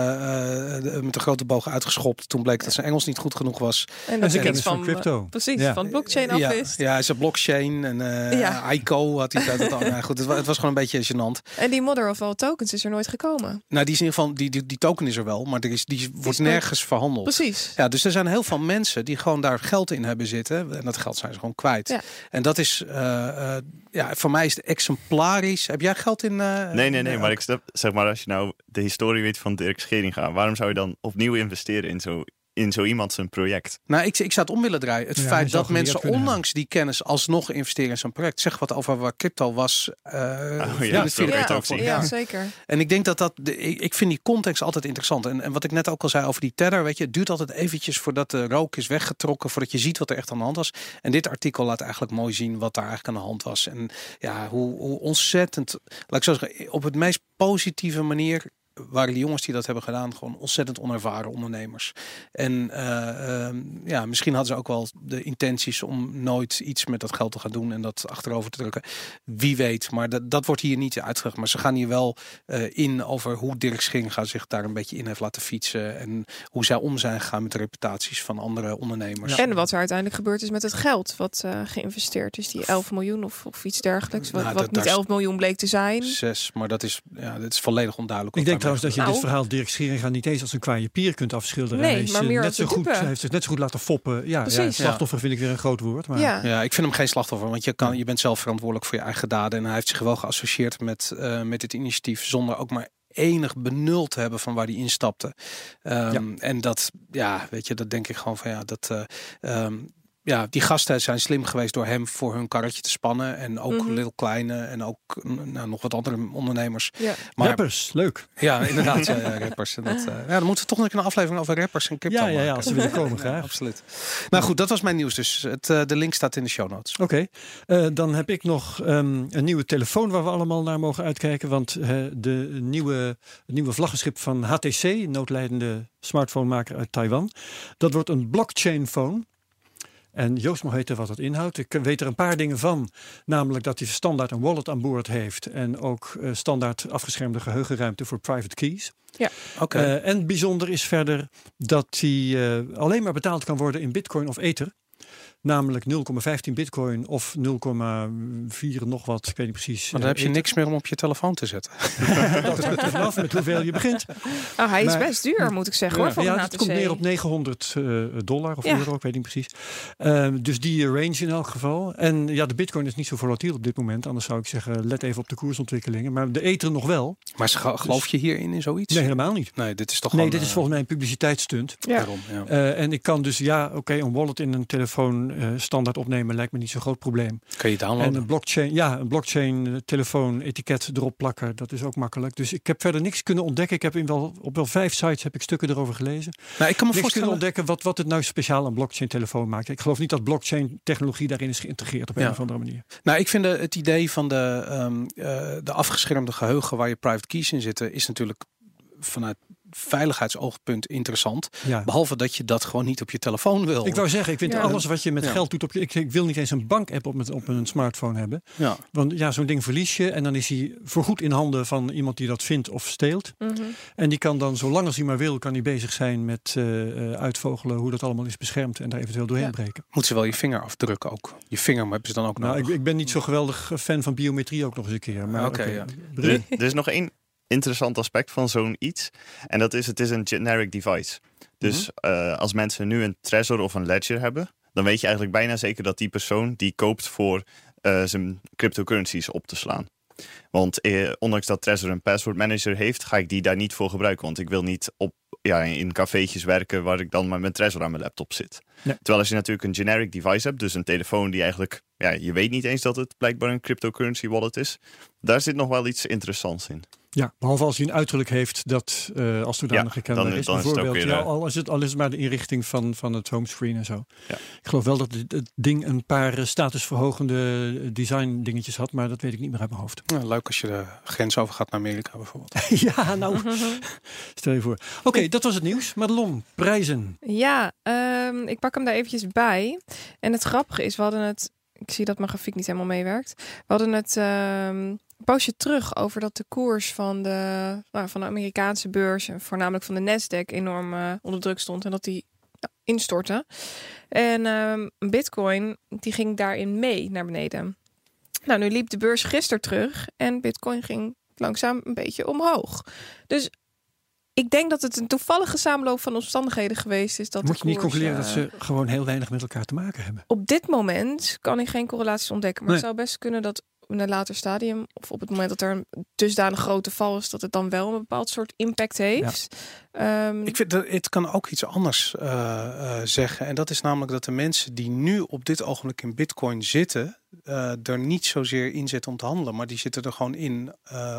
eh, de- met een grote boog uitgeschopt. Toen bleek dat zijn Engels niet goed genoeg was. En En dat is kennis van, van crypto. precies, Ja. van blockchain af ja, wist. ja, hij is een blockchain en eh Ja. ICO had hij dat al. Nou, goed, het, wa- het was gewoon een beetje gênant. En die mother of all tokens is er nooit gekomen. Nou, die is in ieder geval die, die, die token is er wel, maar er is, die wordt nergens verhandeld. Precies. Ja, dus er zijn heel veel mensen die gewoon daar geld in hebben zitten. En dat geld zijn ze gewoon kwijt. Ja. En dat is, eh, eh, ja, voor mij is het exemplarisch. Heb jij geld in? eh, Nee, nee, nee. Maar ik snap, zeg maar, als je nou de historie weet van Dirk Scheringa, waarom zou je dan opnieuw investeren in zo, in zo iemand zijn project? Nou, ik, ik zou het om willen draaien. Het Ja, feit dat mensen ondanks die kennis alsnog investeren in zo'n project, zegt wat over waar crypto was. eh, ja, zo het Ja, ja, Ja. zeker. En ik denk dat dat, de, ik, ik vind die context altijd interessant. En, en wat ik net ook al zei over die tether, weet je, het duurt altijd eventjes voordat de rook is weggetrokken, voordat je ziet wat er echt aan de hand was. En dit artikel laat eigenlijk mooi zien wat daar eigenlijk aan de hand was. En ja, hoe, hoe ontzettend, laat ik zo zeggen, op het meest positieve manier waren die jongens die dat hebben gedaan gewoon ontzettend onervaren ondernemers. En eh, ehm, ja, misschien hadden ze ook wel de intenties om nooit iets met dat geld te gaan doen en dat achterover te drukken. Wie weet, maar dat, dat wordt hier niet uitgelegd. Maar ze gaan hier wel eh, in over hoe Dirk Scheringa zich daar een beetje in heeft laten fietsen. En hoe zij om zijn gegaan met de reputaties van andere ondernemers. En wat er uiteindelijk gebeurd is met het geld wat eh, geïnvesteerd is. Die 11 miljoen of, of iets dergelijks. Wat, Nou, wat niet daar- 11 miljoen bleek te zijn. Zes, maar dat is, ja, dat is volledig onduidelijk. Ik denk trouwens dat je Nou. dit verhaal Dirk Scheringa niet eens als een kwaaie pier kunt afschilderen. Nee, hij, is, maar eh, meer net zo goed, hij heeft zich net zo goed laten foppen. Ja, ja slachtoffer vind ik weer een groot woord. Maar Ja. Ja, ik vind hem geen slachtoffer, want je, kan, je bent zelf verantwoordelijk voor je eigen daden. En hij heeft zich wel geassocieerd met, eh, met dit initiatief zonder ook maar enig benul te hebben van waar hij instapte. Ehm, En dat, ja, weet je, dat denk ik gewoon van ja, dat. eh, ehm, ja, die gasten zijn slim geweest door hem voor hun karretje te spannen. En ook. Lil Kleine en ook mm, nou, nog wat andere ondernemers. Ja. Maar Rappers, leuk. ja, inderdaad, ja, ja, rappers. En dat, eh, ja, dan moeten we toch nog een aflevering over rappers en crypto Ja, ja, ja, maken. als ze willen komen, Ja, graag. absoluut. Nou goed, dat was mijn nieuws. Dus het, eh, de link staat in de show notes. Oké, Eh, dan heb ik nog ehm, een nieuwe telefoon waar we allemaal naar mogen uitkijken. Want de nieuwe, het nieuwe vlaggenschip van HTC, noodlijdende smartphonemaker uit Taiwan, dat wordt een blockchain phone. En Joost mag weten wat dat inhoudt. Ik weet er een paar dingen van. Namelijk dat hij standaard een wallet aan boord heeft. En ook eh, standaard afgeschermde geheugenruimte voor private keys. Oké. Eh, en bijzonder is verder dat hij eh, alleen maar betaald kan worden in bitcoin of ether. Namelijk 0,15 bitcoin of 0,4 nog wat, ik weet niet precies. maar dan eh, heb je niks meer om op je telefoon te zetten. Dat hangt er vanaf met hoeveel je begint. Oh, hij is Maar- best duur, moet ik zeggen hoor. Voor ja, een het komt neer op 900 eh, dollar of Ja. euro, ik weet niet precies. Eh, dus die range in elk geval. En ja, de bitcoin is niet zo volatiel op dit moment. Anders zou ik zeggen, let even op de koersontwikkelingen. Maar de ether nog wel. Maar geloof je hierin in zoiets? Nee, helemaal niet. Nee, dit is toch Nee, dit is eh, volgens mij een publiciteitsstunt. Ja. daarom, ja. Eh, en ik kan dus, ja, oké, een wallet in een telefoon eh, standaard opnemen lijkt me niet zo'n groot probleem. Kan je En downloaden? een blockchain, ja, een blockchain eh, telefoon etiket erop plakken, dat is ook makkelijk. Dus ik heb verder niks kunnen ontdekken. Ik heb in wel, op wel vijf sites heb ik stukken erover gelezen. nou, ik kan me Niks kunnen voorstellen... ontdekken wat, wat het nou speciaal een blockchain telefoon maakt. Ik geloof niet dat blockchain technologie daarin is geïntegreerd op een of andere manier. Nou, ik vind de- het idee van de, ehm, eh, de afgeschermde geheugen waar je private keys in zitten, is natuurlijk vanuit veiligheidsoogpunt interessant. Ja. Behalve dat je dat gewoon niet op je telefoon wil. Ik wou zeggen, ik vind Ja. alles wat je met Ja. geld doet op je. Ik, ik wil niet eens een bankapp op, met, op een smartphone hebben. ja. Want ja, zo'n ding verlies je en dan is hij voorgoed in handen van iemand die dat vindt of steelt. Mhm. En die kan dan, zolang als hij maar wil, kan hij bezig zijn met eh, eh, uitvogelen hoe dat allemaal is beschermd en daar eventueel doorheen Ja. breken. Moet ze wel je vinger afdrukken ook. Je vinger hebben ze dan ook Nou, ik, nodig. ik ben niet zo geweldig fan van biometrie ook nog eens een keer. Maar Er, er is nog één interessant aspect van zo'n iets. En dat is, het is een generic device. Dus eh, als mensen nu een Trezor of een Ledger hebben, dan weet je eigenlijk bijna zeker dat die persoon die koopt voor eh, zijn cryptocurrencies op te slaan. Want eh, ondanks dat Trezor een password manager heeft, ga ik die daar niet voor gebruiken. Want ik wil niet op, ja, in cafeetjes werken waar ik dan met mijn Trezor aan mijn laptop zit. Terwijl als je natuurlijk een generic device hebt, dus een telefoon die eigenlijk, ja, je weet niet eens dat het blijkbaar een cryptocurrency wallet is. Daar zit nog wel iets interessants in. Ja, behalve als hij een uiterlijk heeft dat eh als zodanig Ja, dan- is. dan is het ook Bijvoorbeeld, weer, ja, eh, al, is het, al is het maar de inrichting van, van het homescreen en zo. Ja. Ik geloof wel dat het, ding een paar eh, statusverhogende design dingetjes had, maar dat weet ik niet meer uit mijn hoofd. Ja, leuk als je de grens over gaat naar Amerika bijvoorbeeld. ja, nou, stel je voor. Oké, dat was het nieuws. Madelon, prijzen. Ja, ehm, ik pak hem daar eventjes bij. En het grappige is, we hadden het... Ik zie dat mijn grafiek niet helemaal meewerkt. We hadden het ehm, poosje terug over dat de koers van de, nou, van de Amerikaanse beurs... en voornamelijk van de Nasdaq enorm eh, onder druk stond. En dat die nou, instortte. En ehm, Bitcoin, die ging daarin mee naar beneden. Nou, nu liep de beurs gisteren terug. En Bitcoin ging langzaam een beetje omhoog. Dus ik denk dat het een toevallige samenloop van omstandigheden geweest is. Dat Moet je niet concluderen eh, dat ze gewoon heel weinig met elkaar te maken hebben? Op dit moment kan ik geen correlaties ontdekken. Maar Nee. het zou best kunnen dat in een later stadium... of op het moment dat er een dusdanig grote val is... dat het dan wel een bepaald soort impact heeft. Ehm, Ik vind dat het kan ook iets anders eh, eh, zeggen. En dat is namelijk dat de mensen die nu op dit ogenblik in Bitcoin zitten, eh, er niet zozeer in zitten om te handelen, maar die zitten er gewoon in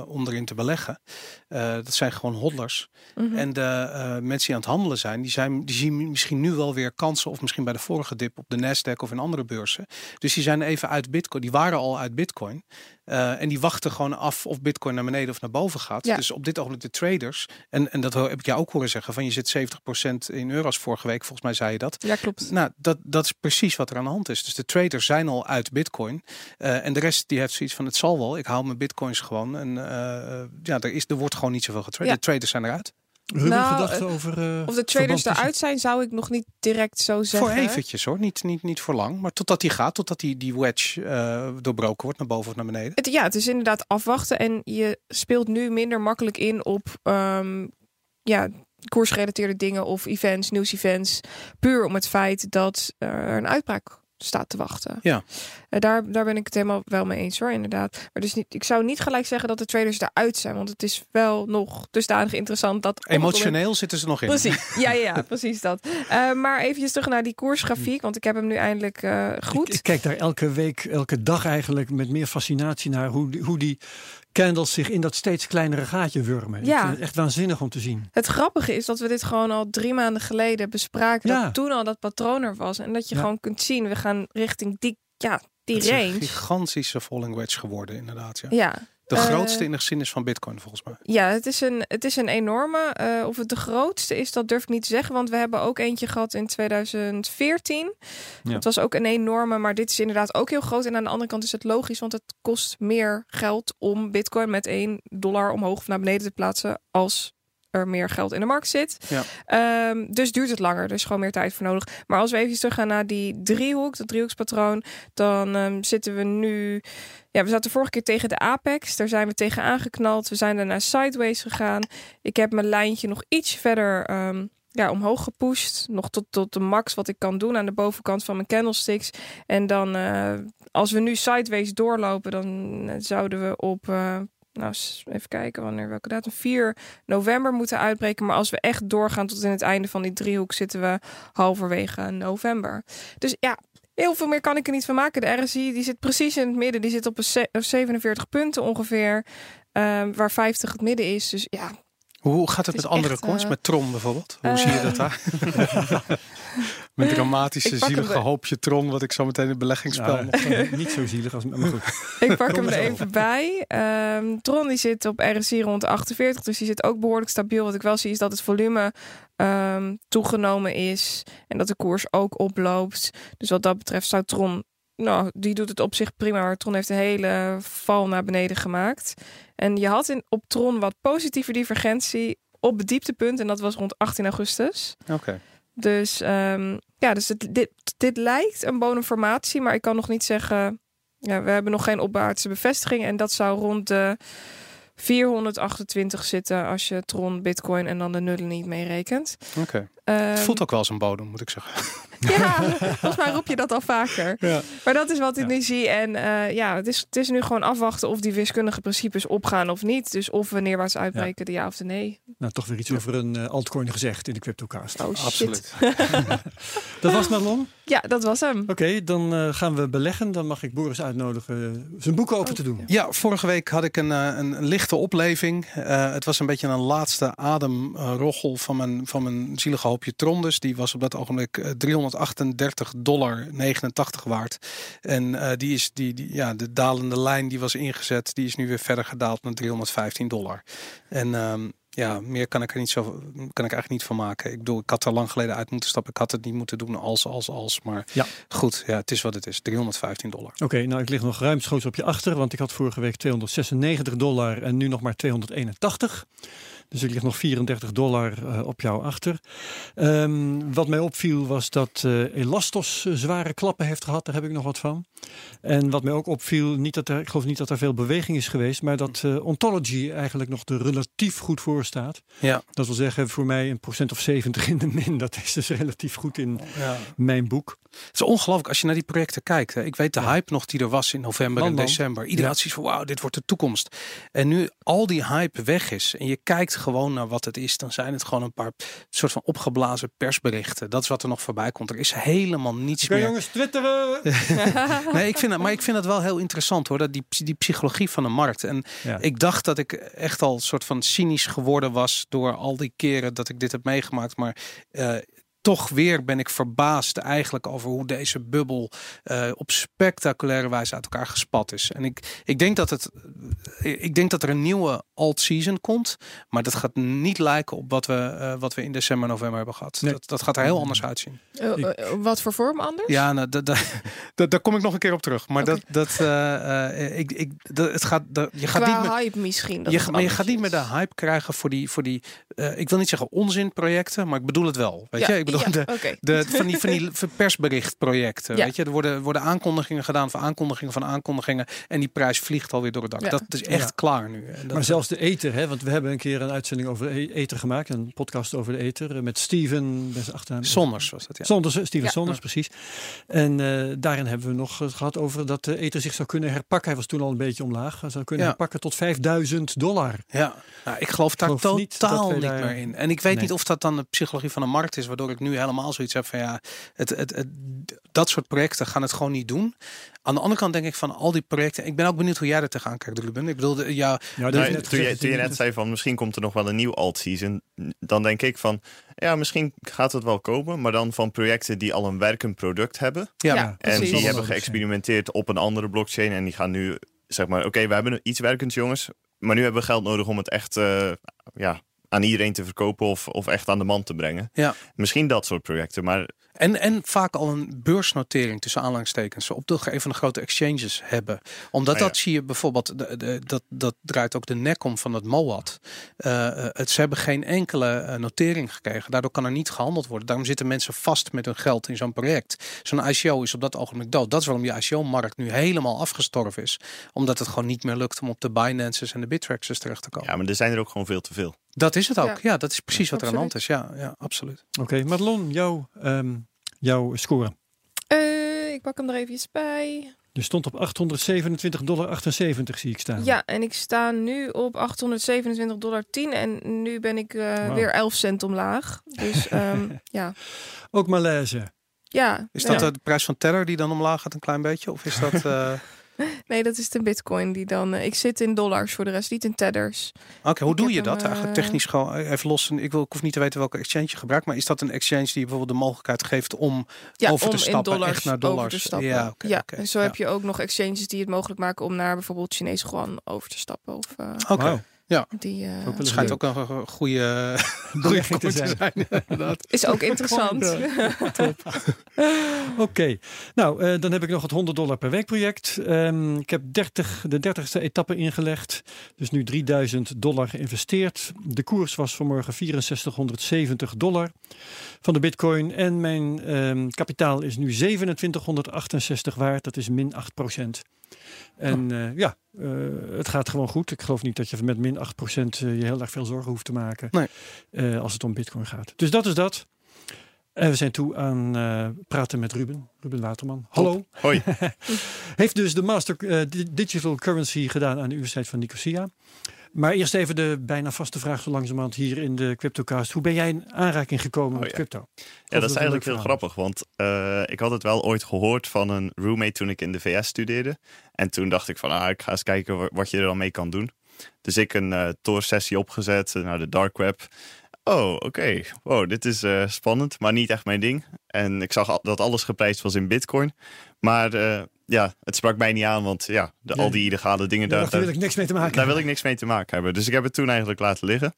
om erin te beleggen. Dat zijn gewoon hodlers. mhm. En de mensen die aan het handelen zijn, die, zijn, die zien misschien nu wel weer kansen, of misschien bij de vorige dip op de Nasdaq of in andere beurzen. Dus die zijn even uit Bitcoin. Die waren al uit Bitcoin. Eh, en die wachten gewoon af of Bitcoin naar beneden of naar boven gaat. Ja. Dus op dit ogenblik de traders. En, en dat heb ik jou ook horen zeggen. Van je zit 70% in euro's vorige week. Volgens mij zei je dat. Ja, klopt. Nou, dat, dat is precies wat er aan de hand is. Dus de traders zijn al uit Bitcoin. Eh, en de rest die heeft zoiets van het zal wel. Ik haal mijn bitcoins gewoon. En eh, ja, er, is, er wordt gewoon niet zoveel getrade. Ja. De traders zijn eruit. Ruben, Nou, gedachten eh, over. eh, Of de traders eruit zijn, zou ik nog niet direct zo zeggen. Voor eventjes hoor. Niet, niet, niet voor lang. Maar totdat die gaat. Totdat die, die wedge eh, doorbroken wordt. Naar boven of naar beneden. Het, ja, het is inderdaad afwachten. En je speelt nu minder makkelijk in op ehm, ja, koersgerelateerde dingen of events, nieuws-events. Puur om het feit dat er een uitbraak staat te wachten. Ja. Eh, daar, daar ben ik het helemaal wel mee eens hoor, inderdaad. Maar dus niet, ik zou niet gelijk zeggen dat de traders eruit zijn, want het is wel nog dusdanig interessant dat... Emotioneel zitten ze nog in. Precies, ja, ja, ja, precies dat. Eh, maar eventjes terug naar die koersgrafiek, want ik heb hem nu eindelijk eh, goed. Ik, ik kijk daar elke week, elke dag eigenlijk met meer fascinatie naar hoe, die- hoe die candles zich in dat steeds kleinere gaatje wurmen. Ja. Ik vind het echt waanzinnig om te zien. Het grappige is dat we dit gewoon al drie maanden geleden bespraken. Ja. Dat toen al dat patroon er was. En dat je Ja. gewoon kunt zien, we gaan richting die, ja, die Het is een range. gigantische falling wedge geworden, inderdaad. Ja. Ja. De Eh, grootste in de geschiedenis van Bitcoin, volgens mij. Ja, het is een, het is een enorme. eh, of het de grootste is, dat durf ik niet te zeggen. Want we hebben ook eentje gehad in 2014. Ja. Het was ook een enorme, maar dit is inderdaad ook heel groot. En aan de andere kant is het logisch, want het kost meer geld om bitcoin met 1 dollar omhoog of naar beneden te plaatsen als er meer geld in de markt zit. Ja. Ehm, dus duurt het langer. Er is gewoon meer tijd voor nodig. Maar als we even teruggaan naar die driehoek, dat driehoekspatroon, dan ehm, zitten we nu. Ja, we zaten vorige keer tegen de apex. Daar zijn we tegen aangeknald. We zijn daarna sideways gegaan. Ik heb mijn lijntje nog iets verder ehm, ja, omhoog gepusht. Nog tot, tot de max wat ik kan doen aan de bovenkant van mijn candlesticks. En dan, eh, als we nu sideways doorlopen, dan eh, zouden we op. eh, nou, even kijken wanneer welke datum. 4 november moeten uitbreken. Maar als we echt doorgaan tot in het einde van die driehoek, zitten we halverwege november. Dus ja, heel veel meer kan ik er niet van maken. De RSI die zit precies in het midden. Die zit op een ze- op 47 punten ongeveer. ehm, waar 50 het midden is. Dus ja, Hoe gaat het Het met andere coins? eh, met Tron bijvoorbeeld? Hoe eh, zie je dat daar? met dramatische, zielige hoopje Tron, wat ik zo meteen in het beleggingsspel Ja, nog... niet zo zielig als maar goed. Ik pak hem er even bij. Ehm, Tron die zit op RSI rond de 48, dus die zit ook behoorlijk stabiel. Wat ik wel zie is dat het volume ehm, toegenomen is en dat de koers ook oploopt. Dus wat dat betreft zou Tron, nou, die doet het op zich prima. Maar Tron heeft een hele val naar beneden gemaakt. En je had in, op Tron wat positieve divergentie op het dieptepunt en dat was rond 18 augustus. Oké. Dus ja, ja, dus het, dit, dit lijkt een bonenformatie, maar ik kan nog niet zeggen. Ja, we hebben nog geen opwaartse bevestiging. En dat zou rond de 428 zitten als je Tron, Bitcoin en dan de nullen niet meerekent. Oké. Ehm, Het voelt ook wel als een bodem, moet ik zeggen. Ja, volgens mij roep je dat al vaker. Ja. Maar dat is wat ik nu zie. En eh, ja, het is, het is nu gewoon afwachten of die wiskundige principes opgaan of niet. Dus of we neerwaarts uitbreken, de ja of de nee. Nou, toch weer iets over een eh, altcoin gezegd in de CryptoCast. Oh, Absoluut. dat was Marlon? Ja, dat was hem. Oké, dan eh, gaan we beleggen. Dan mag ik Boris uitnodigen zijn boeken over te oh, doen. Ja, vorige week had ik een, een lichte opleving. het was een beetje een laatste ademrochel van mijn, van mijn zielige hoopje Trondes, Die was op dat ogenblik 300 38 dollar 89 waard. En eh, die is, die, die, ja, de dalende lijn die was ingezet, die is nu weer verder gedaald naar 315 dollar. En ehm, ja, meer kan ik er niet zo kan ik eigenlijk niet van maken. Ik bedoel, ik had er lang geleden uit moeten stappen. Ik had het niet moeten doen als, als, als. Maar ja. goed, ja, het is wat het is. 315 dollar. Oké, nou ik lig nog ruimschoots op je achter. Want ik had vorige week 296 dollar en nu nog maar 281. Dus ik lig nog 34 dollar eh, op jou achter. Ehm, wat mij opviel was dat eh, Elastos zware klappen heeft gehad. Daar heb ik nog wat van. En wat mij ook opviel, niet dat er, ik geloof niet dat er veel beweging is geweest, maar dat eh, Ontology eigenlijk nog er relatief goed voor staat. Ja. Dat wil zeggen voor mij een procent of 70 in de min. Dat is dus relatief goed in ja. mijn boek. Het is ongelooflijk als je naar die projecten kijkt. Hè. Ik weet de Ja. hype nog die er was in november en december. Iedereen had zoiets van wauw, dit wordt de toekomst. En nu al die hype weg is en je kijkt gewoon naar wat het is, dan zijn het gewoon een paar soort van opgeblazen persberichten. Dat is wat er nog voorbij komt. Er is helemaal niets Oké meer. jongens, twitteren! Nee, ik vind het, maar ik vind het wel heel interessant hoor, dat die, die psychologie van de markt. En Ja. ik dacht dat ik echt al soort van cynisch geworden was door al die keren dat ik dit heb meegemaakt. Maar eh, toch weer ben ik verbaasd eigenlijk over hoe deze bubbel eh, op spectaculaire wijze uit elkaar gespat is. En ik, ik, denk dat het, eh, ik denk dat er een nieuwe alt-season komt. Maar dat gaat niet lijken op wat we, eh, wat we in december, november hebben gehad. Nee. Dat, dat gaat er heel anders uitzien. Eh, eh, wat voor vorm anders? Ja, nou, dat, dat, dat- daar kom ik nog een keer op terug. Maar dat, dat, eh, eh, ik, ik, dat, het gaat, dat, je gaat Qua niet meer, hype misschien. Dat je, maar je gaat niet meer de hype krijgen voor die, voor die eh, ik wil niet zeggen onzinprojecten, maar ik bedoel het wel. Weet Ja, je, ik bedoel ja, de, oké. de, van die, van die persberichtprojecten. Ja. Weet je, er worden, worden aankondigingen gedaan van aankondigingen van aankondigingen. En die prijs vliegt alweer door het dak. Ja. Dat is echt Ja. klaar nu. En dat- Maar zelfs de ether, hè, want we hebben een keer een uitzending over e- ether gemaakt. Een podcast over de ether. eh, Met Steven, achternaam. Zonders was dat, ja. Sonders, eh, Steven Ja. Sonders, precies. En eh, daarin hebben we nog gehad over dat de ether zich zou kunnen herpakken. Hij was toen al een beetje omlaag. Hij zou kunnen Ja. herpakken tot 5000 dollar. Ja, nou, ik geloof daar geloof totaal niet daar- meer in. En ik weet Nee. niet of dat dan de psychologie van de markt is, waardoor ik nu helemaal zoiets heb van ja, het, het, het, dat soort projecten gaan het gewoon niet doen. Aan de andere kant denk ik van al die projecten, ik ben ook benieuwd hoe jij er tegenaan kijkt, Ruben. Ik bedoel, de- ja, Ja, Nou, toen, je, toen je net zei van misschien komt er nog wel een nieuw alt-season, dan denk ik van ja, misschien gaat het wel komen, maar dan van projecten die al een werkend product hebben ja, Ja. en Precies. die hebben geëxperimenteerd op een andere blockchain en die gaan nu zeg maar oké, we hebben iets werkends jongens, maar nu hebben we geld nodig om het echt eh, ja, aan iedereen te verkopen of, of echt aan de man te brengen. Ja. Misschien dat soort projecten, maar En, en vaak al een beursnotering tussen aanhalingstekens op de, een van de grote exchanges hebben. Omdat Ah, ja. dat zie je bijvoorbeeld, de, de, dat, dat draait ook de nek om van het MOAD. Eh, eh, het, ze hebben geen enkele eh, notering gekregen. Daardoor kan er niet gehandeld worden. Daarom zitten mensen vast met hun geld in zo'n project. Zo'n ICO is op dat ogenblik dood. Dat is waarom die ICO-markt nu helemaal afgestorven is. Omdat het gewoon niet meer lukt om op de Binance's en de Bitrexes terecht te komen. ja, maar er zijn er ook gewoon veel te veel. Dat is het ook. Ja. Ja, dat is precies wat er aan de hand is. Ja, ja absoluut. Oké, Madelon, jouw, ehm, jouw score. Eh, ik pak hem er even bij. Je stond op 827,78 dollar zie ik staan. Ja, en ik sta nu op 827,10 dollar en nu ben ik eh, weer 11 cent omlaag. Dus ehm, ja. Ook Malaise. ja. Is dat de prijs van Tether die dan omlaag gaat een klein beetje? Of is dat... eh, Nee, dat is de bitcoin die dan... eh, ik zit in dollars voor de rest, niet in tedders. Oké, hoe Ik doe je dat hem, eigenlijk eh, technisch gewoon even los? Ik, wil, ik hoef niet te weten welke exchange je gebruikt, maar is dat een exchange die je bijvoorbeeld de mogelijkheid geeft om Ja, over te stappen, in dollars, echt naar over dollars? te stappen. Ja, oké, ja. en zo ja. heb je ook nog exchanges die het mogelijk maken om naar bijvoorbeeld Chinese yuan over te stappen. Of eh, Oké, Wauw. die eh, het eens schijnt leuk. ook een goede, goede Belegging te zijn. inderdaad. is ook interessant. Oké, nou eh, dan heb ik nog het 100 dollar per week project. Ehm, ik heb 30, de 30ste etappe ingelegd. Dus nu 3000 dollar geïnvesteerd. De koers was vanmorgen 6470 dollar van de bitcoin. En mijn ehm, kapitaal is nu 2768 waard. Dat is min 8 procent. En eh, ja, eh, het gaat gewoon goed. Ik geloof niet dat je met min 8 procent je heel erg veel zorgen hoeft te maken. Nee. eh, als het om bitcoin gaat. Dus dat is dat. En we zijn toe aan eh, praten met Ruben. Ruben Waterman. Hallo. Hoi. Heeft dus de Master eh, Di- Digital Currency gedaan aan de Universiteit van Nicosia. Maar eerst even de bijna vaste vraag zo langzamerhand hier in de CryptoCast. Hoe ben jij in aanraking gekomen Oh, met ja. crypto? Ja, dat is eigenlijk heel grappig, want eh, ik had het wel ooit gehoord van een roommate toen ik in de VS studeerde. En toen dacht ik van, ah, ik ga eens kijken wa- wat je er dan mee kan doen. Dus ik een eh Tor-sessie opgezet eh, naar de dark web. Oh, oké. Wow, dit is spannend, maar niet echt mijn ding. En ik zag dat alles geprijsd was in bitcoin. Maar ja, het sprak mij niet aan, want ja, de, al die illegale dingen, Daar, daar, daar wil ik niks mee te maken daar wil ik niks mee te maken hebben. Dus ik heb het toen eigenlijk laten liggen.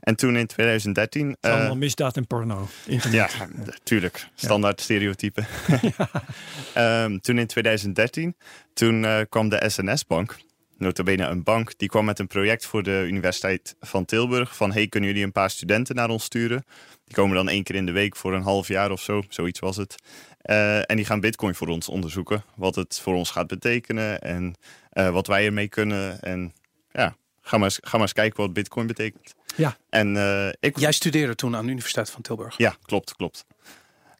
En toen in 2013... Het is eh, allemaal misdaad en porno. Internet. ja, tuurlijk. Standaard stereotype. Ehm, toen in 2013, toen eh, kwam de SNS-bank, notabene een bank, die kwam met een project voor de Universiteit van Tilburg. Van, hey, kunnen jullie een paar studenten naar ons sturen? Die komen dan één keer in de week voor een half jaar of zo, zoiets was het. Eh, en die gaan bitcoin voor ons onderzoeken. Wat het voor ons gaat betekenen en eh, wat wij ermee kunnen. En ja, ga maar, eens, ga maar eens kijken wat bitcoin betekent. Ja. En eh, ik, Jij studeerde toen aan de Universiteit van Tilburg. ja, klopt, klopt.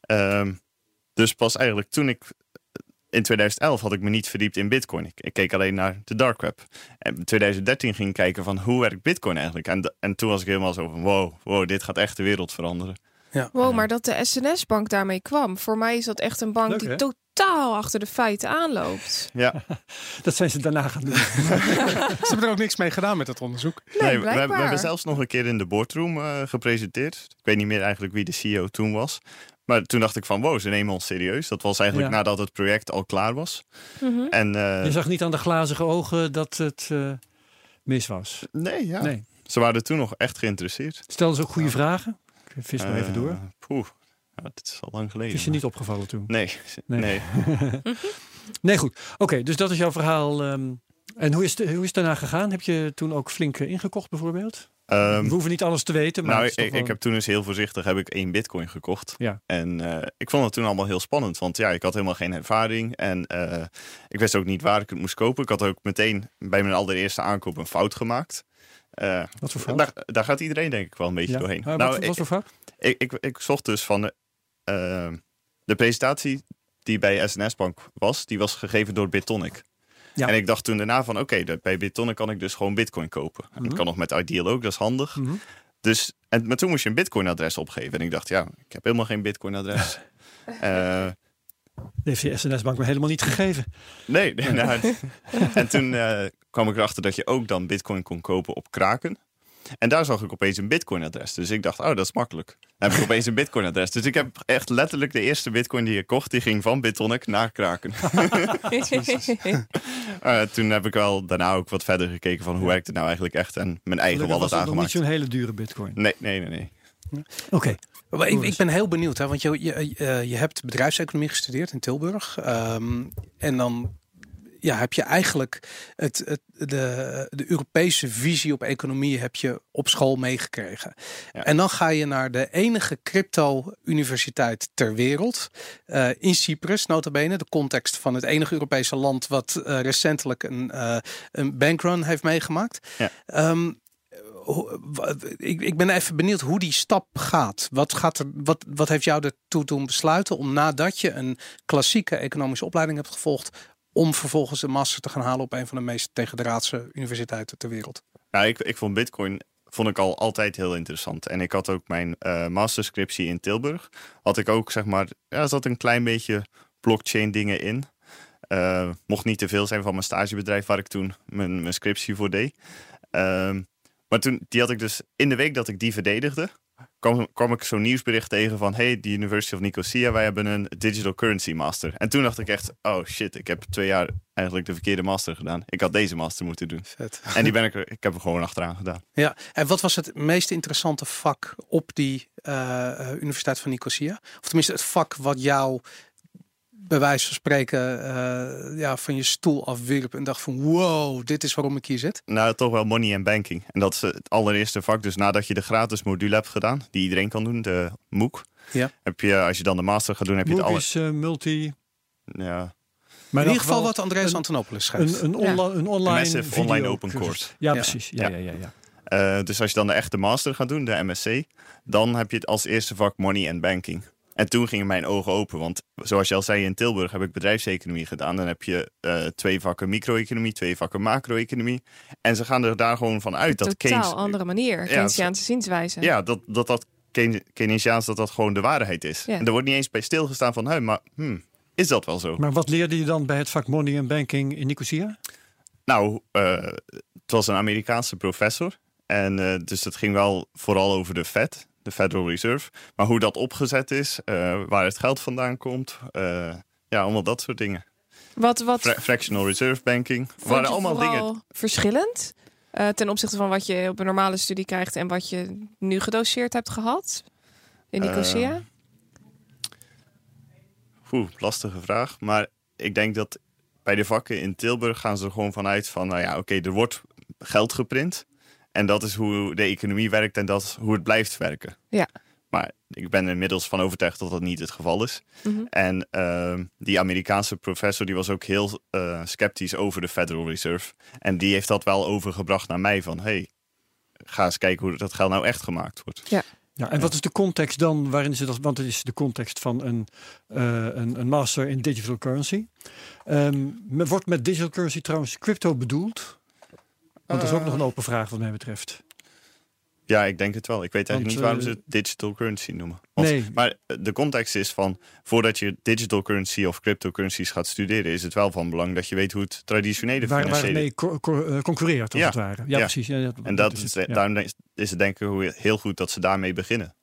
Ehm, dus pas eigenlijk toen ik in 2011 had ik me niet verdiept in Bitcoin. Ik, ik keek alleen naar de dark web. En in 2013 ging ik kijken van hoe werkt Bitcoin eigenlijk. En, en toen was ik helemaal zo van wow, wow, dit gaat echt de wereld veranderen. Wow, maar dat de SNS-bank daarmee kwam. Voor mij is dat echt een bank Leuk, die totaal achter de feiten aanloopt. Ja, Dat zijn ze daarna gaan doen. Ze hebben er ook niks mee gedaan met dat onderzoek. Nee, we, we- we blijkbaar. hebben zelfs nog een keer in de boardroom eh, gepresenteerd. Ik weet niet meer eigenlijk wie de CEO toen was. Maar toen dacht ik van wow, ze nemen ons serieus. Dat was eigenlijk Ja. nadat het project al klaar was. Mhm. En eh, Je zag niet aan de glazige ogen dat het eh, mis was. nee, ja. Nee. ze waren toen nog echt geïnteresseerd. Stelden ze ook goede vragen? Ik vis maar even Eh, door. Poeh, ja, dit is al lang geleden. Is je niet opgevallen toen? Nee, Nee. nee. Nee, goed. Oké, dus dat is jouw verhaal. ehm. en hoe is, de, hoe is het daarna gegaan? Heb je toen ook flink ingekocht bijvoorbeeld? Ehm, We hoeven niet alles te weten, maar nou, ik, wel- heb toen eens heel voorzichtig heb ik één bitcoin gekocht. Ja. En eh, ik vond het toen allemaal heel spannend. Want ja, ik had helemaal geen ervaring. En eh, ik wist ook niet waar ik het moest kopen. Ik had ook meteen bij mijn allereerste aankoop een fout gemaakt. Eh, Wat voor fout? daar, daar gaat iedereen denk ik wel een beetje Ja. doorheen. Nou, wat, wat ik, voor fout? ik, ik, ik zocht dus van de, de presentatie die bij SNS Bank was, die was gegeven door Bitonic. Ja. En ik dacht toen daarna van oké, bij Bitonic kan ik dus gewoon bitcoin kopen. En Mhm. dat kan nog met Ideal ook, dat is handig. Mhm. Dus, en, maar toen moest je een bitcoin adres opgeven. En ik dacht ja, ik heb helemaal geen bitcoin adres. Eh, heeft die SNS-bank me helemaal niet gegeven. nee, nee, nou, en toen eh, kwam ik erachter dat je ook dan bitcoin kon kopen op Kraken. En daar zag ik opeens een bitcoin-adres. Dus ik dacht, oh, dat is makkelijk. Dan heb ik opeens een bitcoin-adres. Dus ik heb echt letterlijk de eerste bitcoin die ik kocht, die ging van Bitonic naar Kraken. Eh, toen heb ik wel daarna ook wat verder gekeken van hoe werkt het nou eigenlijk echt en mijn eigen Gelukkig was wallet het nog niet aangemaakt. zo'n hele dure bitcoin. Nee, nee, nee, nee. Oké. Maar ik, ik ben heel benieuwd, hè, want je, je, eh, je hebt bedrijfseconomie gestudeerd in Tilburg. Ehm, en dan ja, heb je eigenlijk het, het, de, de Europese visie op economie heb je op school meegekregen. Ja. En dan ga je naar de enige crypto-universiteit ter wereld. eh, in Cyprus, nota bene, de context van het enige Europese land wat eh, recentelijk een, eh, een bankrun heeft meegemaakt. Ja. Ehm, ik ben even benieuwd hoe die stap gaat. Wat, gaat er, wat, wat heeft jou ertoe doen besluiten om nadat je een klassieke economische opleiding hebt gevolgd, om vervolgens een master te gaan halen op een van de meest tegendraadse universiteiten ter wereld? Nou, ik, ik vond bitcoin vond ik al altijd heel interessant. En ik had ook mijn eh masterscriptie in Tilburg. Had ik ook, zeg maar, ja, zat een klein beetje blockchain dingen in. Eh, mocht niet te veel zijn van mijn stagebedrijf waar ik toen mijn, mijn scriptie voor deed. Ehm, maar toen, die had ik dus in de week dat ik die verdedigde, kwam, kwam ik zo'n nieuwsbericht tegen van hey, de University of Nicosia, wij hebben een digital currency master. En toen dacht ik echt, oh shit, ik heb twee jaar eigenlijk de verkeerde master gedaan. Ik had deze master moeten doen. Vet. En die ben ik, er- ik heb er gewoon achteraan gedaan. Ja, en wat was het meest interessante vak op die eh, eh, Universiteit van Nicosia? Of tenminste het vak wat jou bij wijze van spreken eh, ja, van je stoel afwierp en dacht van wow, dit is waarom ik hier zit. Nou, toch wel money en banking. En dat is het allereerste vak. Dus nadat je de gratis module hebt gedaan, die iedereen kan doen, de MOOC. Ja. Heb je, als je dan de master gaat doen, heb je het MOOC alle... is eh, multi... Ja, Maar in ieder geval wat Andreas Antonopoulos schrijft. Een, een, Ja. onla- een online online open course. Ja, Ja. precies. Ja, Ja. ja, ja, ja. Eh, dus als je dan de echte master gaat doen, de MSc, dan heb je het als eerste vak money en banking. En toen gingen mijn ogen open, want zoals je al zei, in Tilburg heb ik bedrijfseconomie gedaan. Dan heb je eh, twee vakken micro-economie, twee vakken macro-economie. En ze gaan er daar gewoon van uit dat Totaal Keynes... andere manier. Keynesiaanse zienswijze. Ja, dat dat, dat Keyn- Keynesiaans dat dat gewoon de waarheid is. Ja. En er wordt niet eens bij stilgestaan van, hey, maar hmm, is dat wel zo? Maar wat leerde je dan bij het vak Money en Banking in Nicosia? Nou, eh, het was een Amerikaanse professor. En eh, dus het ging wel vooral over de Fed, de Federal Reserve. Maar hoe dat opgezet is, eh, waar het geld vandaan komt. eh, ja, allemaal dat soort dingen. Wat, wat Fra- fractional reserve banking. waren allemaal dingen. verschillend eh, ten opzichte van wat je op een normale studie krijgt en wat je nu gedoseerd hebt gehad in Nicosia? Eh, Oeh, lastige vraag. Maar ik denk dat bij de vakken in Tilburg gaan ze er gewoon vanuit van, nou ja, oké, er wordt geld geprint. En dat is hoe de economie werkt en dat is hoe het blijft werken. Ja. Maar ik ben er inmiddels van overtuigd dat dat niet het geval is. Mhm. En ehm, die Amerikaanse professor die was ook heel eh, sceptisch over de Federal Reserve. En die heeft dat wel overgebracht naar mij van, hey, ga eens kijken hoe dat geld nou echt gemaakt wordt. Ja, en wat is de context dan waarin ze dat, want het is de context van een, eh, een, een master in digital currency. Ehm, me- wordt met digital currency trouwens crypto bedoeld? Want dat is ook nog een open vraag wat mij betreft. Ja, ik denk het wel. Ik weet eigenlijk Want, niet waarom eh, ze het digital currency noemen. Want- Nee. Maar eh, de context is van, voordat je digital currency of cryptocurrencies gaat studeren, is het wel van belang dat je weet hoe het traditionele Waar, waar het financiële... mee co- co- eh, concurreert, als Ja. het ware. Ja, Ja. precies. Ja, dat- En dat is is, het, ja. daarom is- het denk ik hoe- heel goed dat ze daarmee beginnen.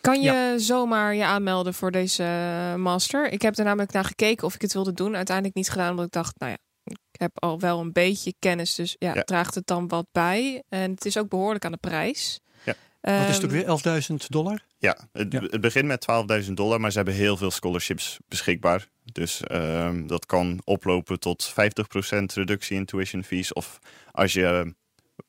Kan je zomaar je aanmelden voor deze eh, master? Ik heb er namelijk naar gekeken of ik het wilde doen. Uiteindelijk niet gedaan, omdat ik dacht, nou ja, heb al wel een beetje kennis. Dus ja, Ja. draagt het dan wat bij. En het is ook behoorlijk aan de prijs. Ja. Wat is het ook Ehm, weer? 11.000 dollar? Ja, het, Ja. het begint met 12.000 dollar, maar ze hebben heel veel scholarships beschikbaar. Dus ehm, dat kan oplopen tot 50% reductie in tuition fees. Of als je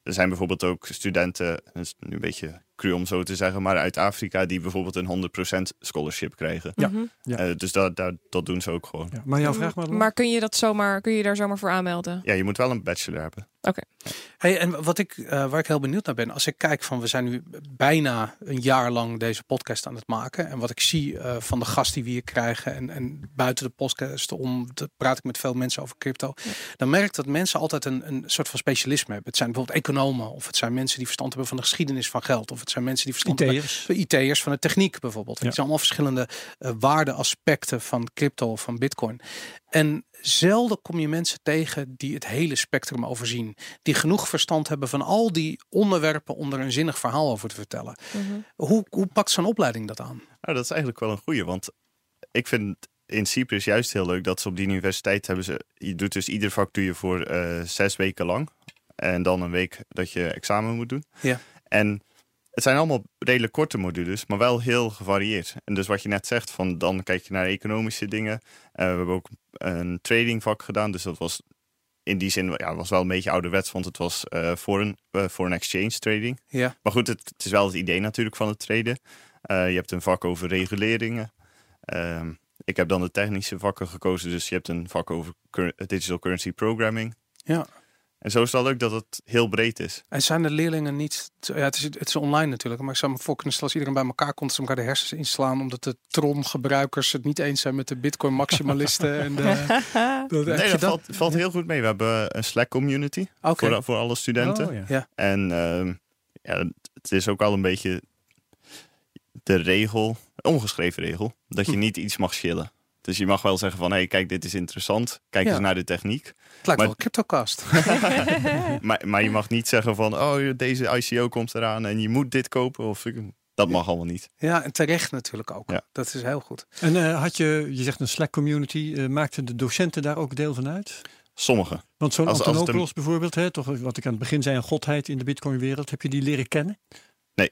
er zijn bijvoorbeeld ook studenten, dat is nu een beetje cru om zo te zeggen, maar uit Afrika die bijvoorbeeld een 100% scholarship krijgen. Ja. Mhm. Ja. Eh, dus dat, dat, dat doen ze ook gewoon. Ja. Maar jouw vraag maar. Maar kun je dat zomaar, kun je daar zomaar voor aanmelden? Ja, je moet wel een bachelor hebben. Hey, en wat ik, eh, waar ik heel benieuwd naar ben, als ik kijk van we zijn nu bijna een jaar lang deze podcast aan het maken. En wat ik zie eh, van de gast die we hier krijgen en, en buiten de podcast om te praat ik met veel mensen over crypto. Dan merk ik dat mensen altijd een, een soort van specialisme hebben. Het zijn bijvoorbeeld economen of het zijn mensen die verstand hebben van de geschiedenis van geld. Of het zijn mensen die verstand hebben IT'ers. de IT'ers van de techniek bijvoorbeeld. Ja. Het zijn allemaal verschillende eh, waardeaspecten van crypto of van bitcoin. En zelden kom je mensen tegen die het hele spectrum overzien. Die genoeg verstand hebben van al die onderwerpen om er een zinnig verhaal over te vertellen. Mhm. Hoe, hoe pakt zo'n opleiding dat aan? Nou, dat is eigenlijk wel een goeie, want ik vind in Cyprus juist heel leuk dat ze op die universiteit hebben ze. Je doet dus ieder vak doe je voor eh, zes weken lang. En dan een week dat je examen moet doen. Ja. En het zijn allemaal redelijk korte modules, maar wel heel gevarieerd. En dus wat je net zegt, van dan kijk je naar economische dingen. Eh, we hebben ook een tradingvak gedaan, dus dat was in die zin ja, was wel een beetje ouderwets, want het was eh voor, een, eh, voor een exchange trading. Ja. Maar goed, het, het is wel het idee natuurlijk van het traden. Je hebt een vak over reguleringen. Ehm, ik heb dan de technische vakken gekozen, dus je hebt een vak over digital currency programming. Ja. En zo is het wel leuk dat het heel breed is. En zijn de leerlingen niet... Ja, het is, het is online natuurlijk. Maar ik zou me voor kunnen stellen als iedereen bij elkaar komt... ze elkaar de hersens inslaan... omdat de Tron-gebruikers het niet eens zijn met de Bitcoin-maximalisten. en de, dat, Nee, dat dat? valt, valt heel goed mee. We hebben een Slack community Oké. voor, voor alle studenten. Oh, ja. En ehm, ja, het is ook wel een beetje de regel, ongeschreven regel, dat je Hm. niet iets mag schillen. Dus je mag wel zeggen van, hé, kijk, dit is interessant. Kijk Ja. eens naar de techniek. Het lijkt maar- wel een CryptoCast. Maar, maar je mag niet zeggen van, oh, deze ICO komt eraan en je moet dit kopen. Of, dat mag allemaal niet. ja, en terecht natuurlijk ook. Ja. Dat is heel goed. En eh, had je, je zegt een Slack community, eh, maakten de docenten daar ook deel van uit? Sommige. Want zo'n Antonopoulos bijvoorbeeld, hè, toch, wat ik aan het begin zei, een godheid in de Bitcoin-wereld, heb je die leren kennen? Nee.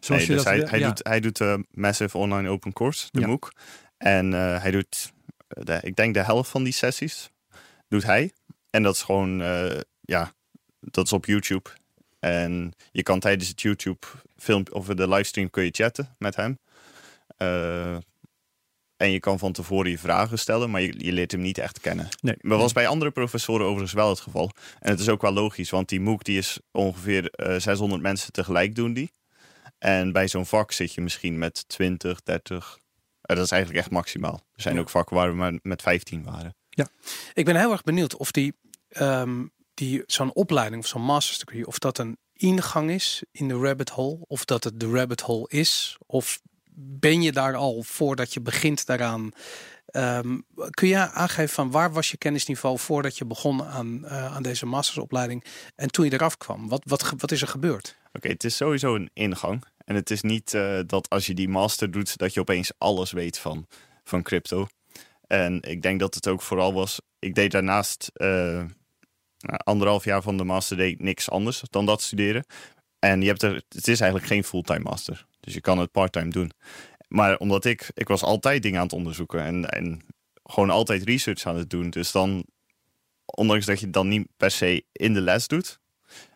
Zoals Nee, je dus dat, hij, hij ja. doet, hij doet eh, Massive Online Open Course, de Ja. MOOC. En eh, hij doet, eh, de, ik denk de helft van die sessies, doet hij. En dat is gewoon, eh, ja, dat is op YouTube. En je kan tijdens het YouTube film of de livestream kun je chatten met hem. En je kan van tevoren je vragen stellen, maar je, je leert hem niet echt kennen. Nee. Maar was bij andere professoren overigens wel het geval. En het is ook wel logisch, want die MOOC die is ongeveer eh 600 mensen tegelijk doen die. En bij zo'n vak zit je misschien met 20, 30. Eh, dat is eigenlijk echt maximaal. Er zijn Ja. ook vakken waar we maar met 15 waren. Ik ben heel erg benieuwd of die, ehm, die zo'n opleiding of zo'n master's degree, of dat een ingang is in de rabbit hole, of dat het de rabbit hole is, of ben je daar al voordat je begint daaraan? Ehm, kun je aangeven van waar was je kennisniveau voordat je begon aan, eh, aan deze mastersopleiding en toen je eraf kwam? Wat, wat, wat is er gebeurd? Oké, het is sowieso een ingang. En het is niet eh, dat als je die master doet, dat je opeens alles weet van, van crypto. En ik denk dat het ook vooral was. Ik deed daarnaast eh, nou, anderhalf jaar van de master deed ik niks anders dan dat studeren. En je hebt er, het is eigenlijk geen fulltime master. Dus je kan het parttime doen. Maar omdat ik, ik was altijd dingen aan het onderzoeken en, en gewoon altijd research aan het doen. Dus dan, ondanks dat je het dan niet per se in de les doet,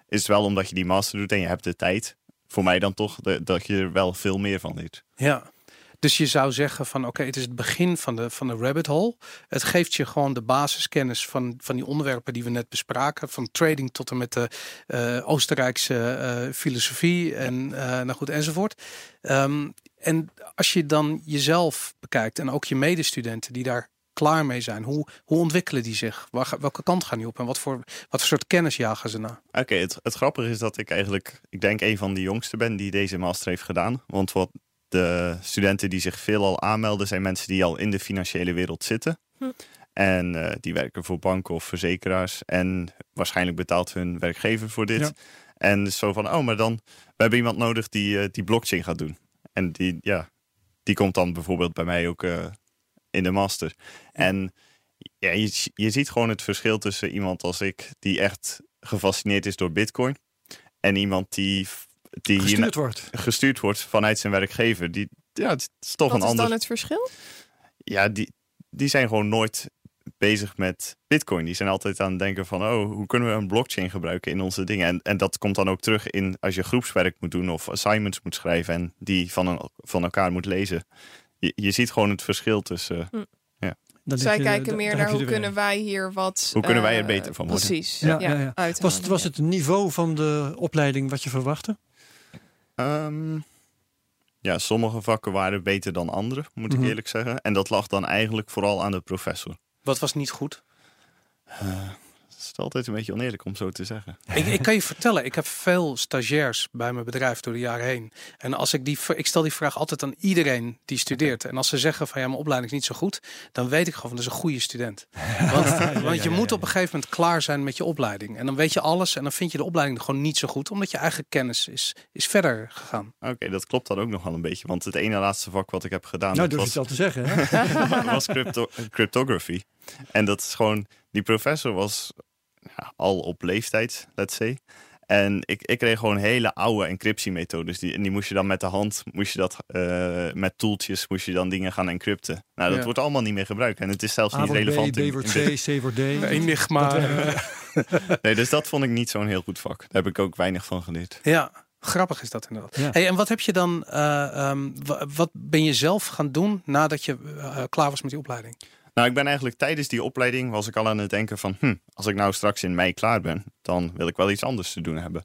is het wel omdat je die master doet en je hebt de tijd. Voor mij dan toch dat je er wel veel meer van leert. Ja. Dus je zou zeggen van oké, het is het begin van de, van de rabbit hole. Het geeft je gewoon de basiskennis van, van die onderwerpen die we net bespraken. Van trading tot en met de eh, Oostenrijkse eh, filosofie en eh, nou goed enzovoort. Ehm, en als je dan jezelf bekijkt en ook je medestudenten die daar klaar mee zijn. Hoe, hoe ontwikkelen die zich? Waar, welke kant gaan die op en wat voor, wat voor soort kennis jagen ze na? Oké, het, het grappige is dat ik eigenlijk, ik denk een van de jongsten ben die deze master heeft gedaan. Want wat de studenten die zich veelal aanmelden zijn mensen die al in de financiële wereld zitten. Hm. En eh, die werken voor banken of verzekeraars. En waarschijnlijk betaalt hun werkgever voor dit. Ja. En dus zo van, oh, maar dan, we hebben iemand nodig die, eh, die blockchain gaat doen. En die, ja, die komt dan bijvoorbeeld bij mij ook eh, in de master. En ja, je, je ziet gewoon het verschil tussen iemand als ik, die echt gefascineerd is door Bitcoin, en iemand die, die gestuurd wordt. gestuurd wordt vanuit zijn werkgever. Die, ja, het is toch Wat een is ander. dan het verschil? Ja, die, die zijn gewoon nooit bezig met Bitcoin. Die zijn altijd aan het denken van, oh, hoe kunnen we een blockchain gebruiken in onze dingen? En, en dat komt dan ook terug in als je groepswerk moet doen of assignments moet schrijven en die van, een, van elkaar moet lezen. Je, je ziet gewoon het verschil tussen. Hm. Ja. Dan Zij je- kijken meer naar hoe kunnen wij hier wat... Hoe kunnen wij er eh, beter van worden? Precies, Ja, ja, ja, Was, het- was het niveau van de opleiding wat je verwachtte? Ehm, ja, sommige vakken waren beter dan andere, moet Mhm. ik eerlijk zeggen. En dat lag dan eigenlijk vooral aan de professor. Wat was niet goed? Het is altijd een beetje oneerlijk om zo te zeggen. ik, ik kan je vertellen, ik heb veel stagiairs bij mijn bedrijf door de jaren heen. En als ik die, ik stel die vraag altijd aan iedereen die studeert. En als ze zeggen van ja, mijn opleiding is niet zo goed, dan weet ik gewoon van dat is een goede student. Want, want je ja, moet op een gegeven moment klaar zijn met je opleiding. En dan weet je alles en dan vind je de opleiding gewoon niet zo goed, omdat je eigen kennis is, is verder gegaan. Oké, dat klopt dan ook nog wel een beetje. Want het ene laatste vak wat ik heb gedaan, nou, dat durf je was, het al te zeggen. Hè? was crypto cryptography. En dat is gewoon, die professor was ja, al op leeftijd, let's say. En ik, ik kreeg gewoon hele oude encryptiemethodes. Die, en die moest je dan met de hand, moest je dat eh, met toeltjes, moest je dan dingen gaan encrypten. Nou, dat Ja. wordt allemaal niet meer gebruikt. En het is zelfs A niet relevant. B, wordt C, C wordt D. Enigma. Nee, dus dat vond ik niet zo'n heel goed vak. Daar heb ik ook weinig van geleerd. Ja, grappig is dat inderdaad. Ja. Hey, en wat heb je dan, eh, ehm, wa- wat ben je zelf gaan doen nadat je eh, klaar was met die opleiding? Nou, ik ben eigenlijk tijdens die opleiding was ik al aan het denken van, hm, als ik nou straks in mei klaar ben, dan wil ik wel iets anders te doen hebben.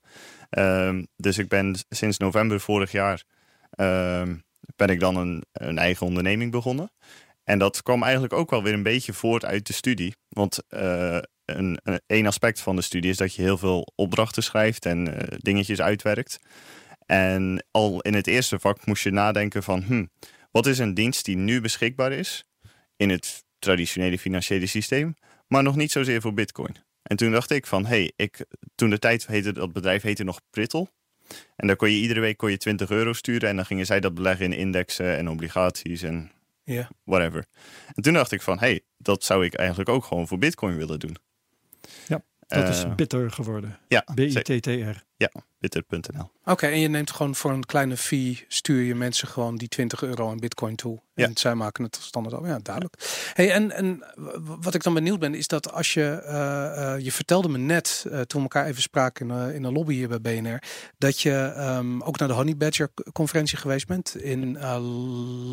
Ehm, dus ik ben sinds november vorig jaar ehm, ben ik dan een, een eigen onderneming begonnen. En dat kwam eigenlijk ook wel weer een beetje voort uit de studie. Want een, een, een aspect van de studie is dat je heel veel opdrachten schrijft en eh, dingetjes uitwerkt. En al in het eerste vak moest je nadenken van, hm, wat is een dienst die nu beschikbaar is in het traditionele financiële systeem, maar nog niet zozeer voor Bitcoin. En toen dacht ik van, hey, ik, toen de tijd heette dat bedrijf heette nog Prittel. En daar kon je iedere week kon je 20 euro sturen en dan gingen zij dat beleggen in indexen en obligaties en Ja. whatever. En toen dacht ik van, hey, dat zou ik eigenlijk ook gewoon voor Bitcoin willen doen. Ja, Dat Eh, is bitter geworden. ja, B-I-T-T-R. bitter.nl. Oké, en je neemt gewoon voor een kleine fee, stuur je mensen gewoon die 20 euro aan bitcoin toe. En zij maken het standaard over. Ja, duidelijk. Hey, en, en wat ik dan benieuwd ben, is dat als je, eh, eh, je vertelde me net, eh, toen we elkaar even spraken in, in een lobby hier bij BNR, dat je ehm, ook naar de Honey Badger conferentie geweest bent in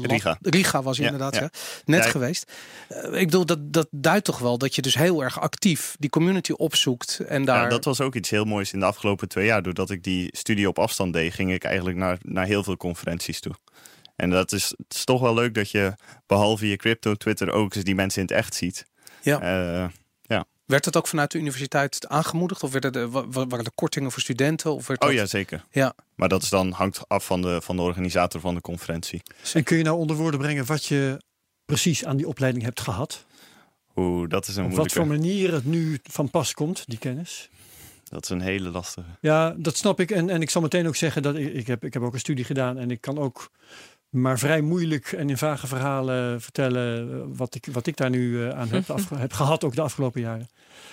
Riga. Riga was je Ja, inderdaad, ja. ja. net Ja, geweest. Ik bedoel, dat, dat duidt toch wel dat je dus heel erg actief die community opzoekt en daar... Ja, dat was ook iets heel moois in de afgelopen twee jaar. Doordat ik die studie op afstand deed, ging ik eigenlijk naar, naar heel veel conferenties toe. En dat is, het is toch wel leuk dat je, behalve je crypto Twitter, ook eens die mensen in het echt ziet. Ja. Eh, Werd het ook vanuit de universiteit aangemoedigd? Of werden er, wa- waren er kortingen voor studenten? Of werd oh dat- ja, zeker. Ja. Maar dat is dan, hangt af van de, van de organisator van de conferentie. En kun je nou onder woorden brengen wat je precies aan die opleiding hebt gehad? Oeh, dat is een Op wat voor manier het nu van pas komt, die kennis? Dat is een hele lastige. Ja, dat snap ik. En, en ik zal meteen ook zeggen dat ik, ik, heb, ik heb ook een studie gedaan en ik kan ook maar vrij moeilijk en in vage verhalen vertellen eh, wat ik, wat ik daar nu eh, aan heb, afge- heb gehad, ook de afgelopen jaren.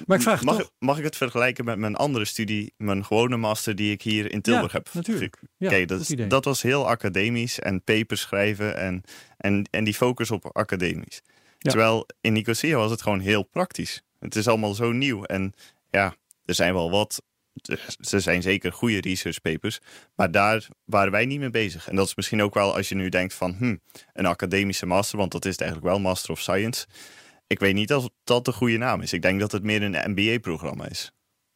Maar ik vraag mag, toch. ik- mag ik het vergelijken met mijn andere studie, mijn gewone master die ik hier in Tilburg Ja, heb? natuurlijk. Ja, Kijk, dat, is- dat was heel academisch en papers schrijven en, en, en die focus op academisch. Ja. Terwijl in Nicosia was het gewoon heel praktisch. Het is allemaal zo nieuw en ja, er zijn wel wat, er zijn zeker goede research papers, maar daar waren wij niet mee bezig. En dat is misschien ook wel als je nu denkt van hm, een academische master, want dat is het eigenlijk wel, Master of Science. Ik weet niet of dat de goede naam is. Ik denk dat het meer een MBA-programma is.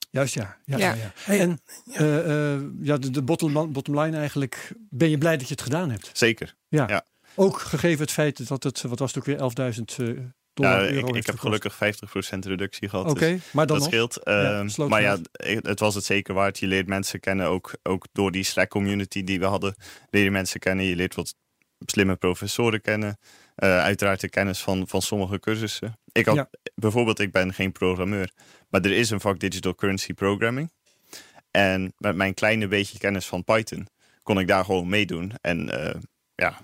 Juist ja. ja, Ja. ja. ja. Hey, En eh, eh, ja, de, de bottom, bottom line eigenlijk, ben je blij dat je het gedaan hebt? Zeker. Ja. Ja. Ook gegeven het feit dat het, wat was het ook weer, 11.000 eh, dollar, Ja, euro ik, heb gelukkig 50% reductie gehad. Oké, dus maar dan dat nog. scheelt. Ja, Ehm, maar ja, geld. het was het zeker waard. Je leert mensen kennen, ook, ook door die Slack community die we hadden. Leer je mensen kennen. Je leert wat slimme professoren kennen. Eh, uiteraard de kennis van, van sommige cursussen. Ik had, Ja. Bijvoorbeeld, ik ben geen programmeur. Maar er is een vak Digital Currency Programming. En met mijn kleine beetje kennis van Python kon ik daar gewoon meedoen. En eh, ja,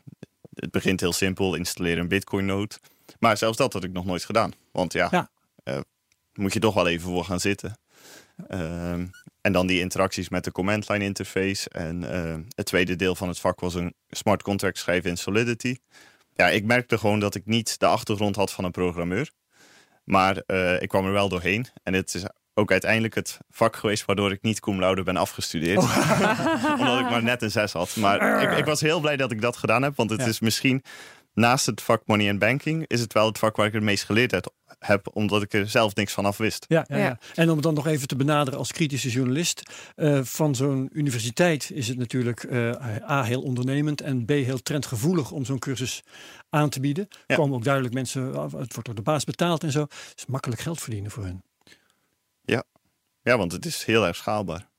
het begint heel simpel. Installeer een Bitcoin node. Maar zelfs dat had ik nog nooit gedaan. Want ja, Ja. eh, moet je toch wel even voor gaan zitten. Ehm, en dan die interacties met de command line interface. En eh, het tweede deel van het vak was een smart contract schrijven in Solidity. Ja, ik merkte gewoon dat ik niet de achtergrond had van een programmeur. Maar eh, ik kwam er wel doorheen. En het is ook uiteindelijk het vak geweest waardoor ik niet cum laude ben afgestudeerd. Omdat ik maar net een zes had. Maar ik, ik was heel blij dat ik dat gedaan heb. Want het Ja. is misschien naast het vak money and banking... is het wel het vak waar ik het meest geleerd heb. heb omdat ik er zelf niks van af wist. Ja, ja, Ja. ja. En om het dan nog even te benaderen als kritische journalist. eh, van zo'n universiteit is het natuurlijk eh, A, heel ondernemend. En B, heel trendgevoelig om zo'n cursus aan te bieden. Er Ja. komen ook duidelijk mensen, af, het wordt door de baas betaald en zo. Het is makkelijk geld verdienen voor hun. Ja, want het is heel erg schaalbaar.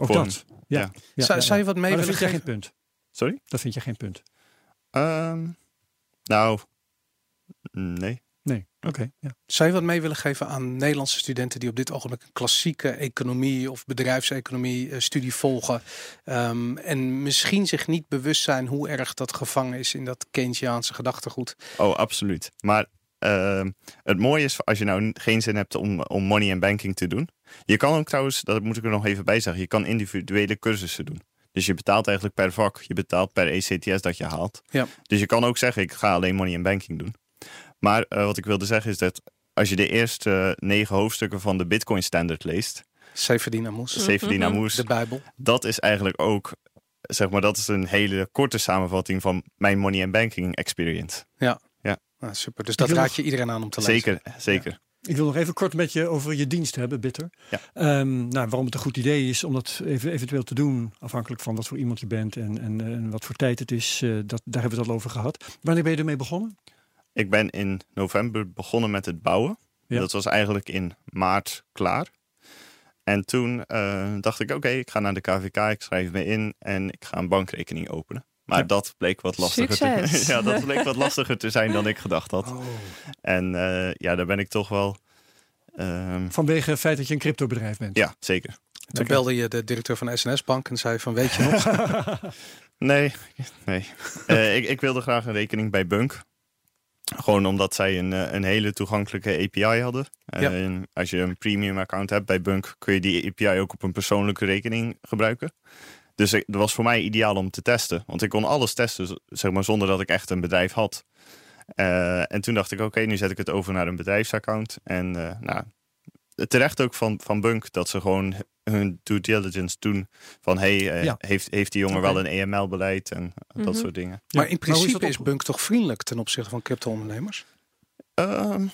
Ook Voor dat. Ja. Ja. Ja, zou, ja, zou je ja. wat mee Maar dat willen vind jij geven? geen punt. Sorry? Dat vind je geen punt. Ehm, nou, nee. Nee, oké. ja. Zou je wat mee willen geven aan Nederlandse studenten die op dit ogenblik een klassieke economie of bedrijfseconomie eh, studie volgen ehm, en misschien zich niet bewust zijn hoe erg dat gevangen is in dat Keynesiaanse gedachtegoed? Oh, absoluut. Maar ehm, het mooie is, als je nou geen zin hebt om, om money en banking te doen. Je kan ook trouwens, dat moet ik er nog even bij zeggen, je kan individuele cursussen doen. Dus je betaalt eigenlijk per vak, je betaalt per ECTS dat je haalt. Ja. Dus je kan ook zeggen, ik ga alleen money en banking doen. Maar eh, wat ik wilde zeggen is dat als je de eerste eh, negen hoofdstukken van de Bitcoin Standard leest, Zeven dinamoes, Zeven Dinamoes, de Bijbel. dat is eigenlijk ook, zeg maar, dat is een hele korte samenvatting van mijn money and banking experience. Ah, super, dus dat raad je iedereen aan om te lezen. Zeker, zeker. Ik wil nog even kort met je over je dienst hebben, Bitter. Ja. Ehm, nou, waarom het een goed idee is om dat even, eventueel te doen, afhankelijk van wat voor iemand je bent en, en, en wat voor tijd het is, eh, dat, daar hebben we het al over gehad. Wanneer ben je ermee begonnen? Ik ben in november begonnen met het bouwen. Ja. Dat was eigenlijk in maart klaar. En toen eh, dacht ik, oké, ik ga naar de KVK, ik schrijf me in en ik ga een bankrekening openen. Maar Ja. dat bleek wat lastiger te, ja, dat bleek wat lastiger te zijn dan ik gedacht had. Oh. En eh, ja, daar ben ik toch wel. ehm, Vanwege het feit dat je een cryptobedrijf bent. ja, zeker. Toen belde je de directeur van SNS Bank en zei van weet je nog? Nee, nee. Eh, ik, ik wilde graag een rekening bij Bunk. Gewoon omdat zij een, eh, een hele toegankelijke API hadden. Ja. En als je een premium account hebt bij Bunk, kun je die API ook op een persoonlijke rekening gebruiken. Dus ik- dat was voor mij ideaal om te testen. Want ik kon alles testen, zeg maar, zonder dat ik echt een bedrijf had. Eh, en toen dacht ik, oké, nu zet ik het over naar een bedrijfsaccount. En eh, nou, terecht ook van, van Bunk dat ze gewoon hun due diligence doen. Van, hey, eh, Ja. heeft, heeft die jongen wel een EML-beleid en dat Mhm. soort dingen. Ja, maar in principe is, op- Bunk toch vriendelijk ten opzichte van crypto-ondernemers? Ehm,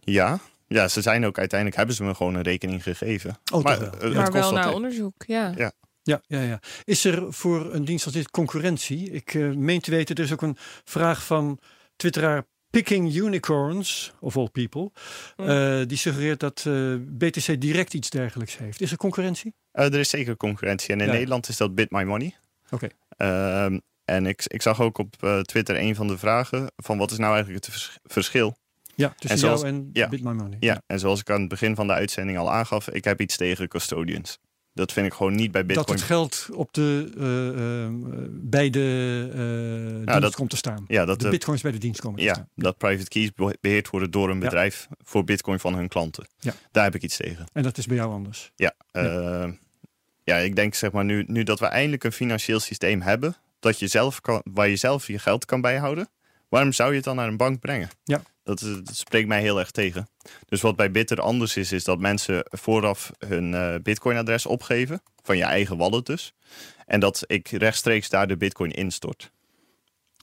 ja. ja, ze zijn ook uiteindelijk, hebben ze me gewoon een rekening gegeven. Oh, maar het maar kost wel naar onderzoek, ja. Ja. Ja, ja, ja. Is er voor een dienst als dit concurrentie? Ik eh, meen te weten, er is ook een vraag van twitteraar Picking Unicorns, of all people. Hm. eh, die suggereert dat eh, BTC direct iets dergelijks heeft. Is er concurrentie? Er is zeker concurrentie. En in Ja. Nederland is dat Bit My Money. Oké. Ehm, en ik, ik zag ook op Twitter een van de vragen van wat is nou eigenlijk het vers- verschil? Ja, tussen En zoals- jou en ja. Bit My Money. Ja, en zoals ik aan het begin van de uitzending al aangaf, ik heb iets tegen custodians. Dat vind ik gewoon niet bij Dat Bitcoin. het geld op de, eh, eh, bij de eh, dienst dat- komt te staan. ja, dat de de, bitcoins bij de dienst komen te ja, staan. dat private keys be- beheerd worden door een Ja. bedrijf voor Bitcoin van hun klanten. Ja. Daar heb ik iets tegen. En dat is bij jou anders. Ja. ja ik denk zeg maar nu, nu dat we eindelijk een financieel systeem hebben, dat je zelf kan, waar je zelf je geld kan bijhouden, waarom zou je het dan naar een bank brengen? Ja. Dat, is- dat spreekt mij heel erg tegen. Dus wat bij Bitter anders is, is dat mensen vooraf hun eh, Bitcoin-adres opgeven, van je eigen wallet dus. En dat ik rechtstreeks daar de Bitcoin instort.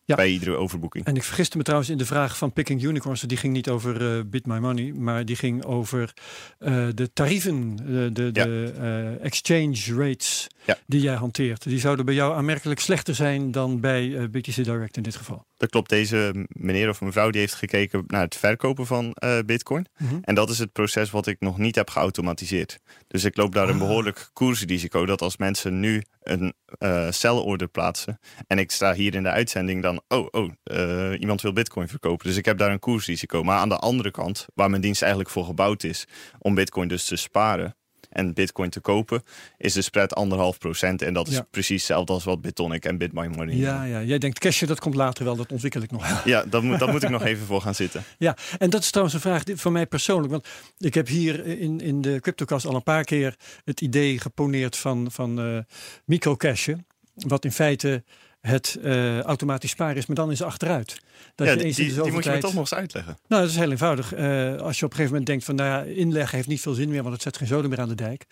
Ja. Bij iedere overboeking. En ik vergiste me trouwens in de vraag van Picking Unicorns. Die ging niet over eh, Bit My Money, maar die ging over eh, de tarieven, de, de, Ja. de exchange rates Ja. die jij hanteert. Die zouden bij jou aanmerkelijk slechter zijn dan bij BTC Direct in dit geval. Dat klopt, deze meneer of mevrouw die heeft gekeken naar het verkopen van eh, Bitcoin. Mhm. En dat is het proces wat ik nog niet heb geautomatiseerd. Dus ik loop daar een Ah. behoorlijk koersrisico dat als mensen nu een eh sell-order plaatsen en ik sta hier in de uitzending dan, oh, oh, eh, iemand wil bitcoin verkopen. Dus ik heb daar een koersrisico. Maar aan de andere kant, waar mijn dienst eigenlijk voor gebouwd is, om bitcoin dus te sparen en bitcoin te kopen, is de spread anderhalf procent. En dat is Ja. precies hetzelfde als wat Bitonic en BitMyMoney Ja, ja, jij denkt cashen, dat komt later wel, dat ontwikkel ik nog. Ja, dat moet, dat moet ik nog even voor gaan zitten. Ja, en dat is trouwens een vraag van mij persoonlijk. Want ik heb hier in, in de CryptoCast al een paar keer het idee geponeerd van, van eh microcashen. Wat in feite het eh, automatisch sparen is, maar dan is achteruit. Dat ja, je die, eens in de die, die zoveel moet je me toch nog eens uitleggen. Nou, dat is heel eenvoudig. Eh, als je op een gegeven moment denkt van, nou ja, inleggen heeft niet veel zin meer, want het zet geen zoden meer aan de dijk.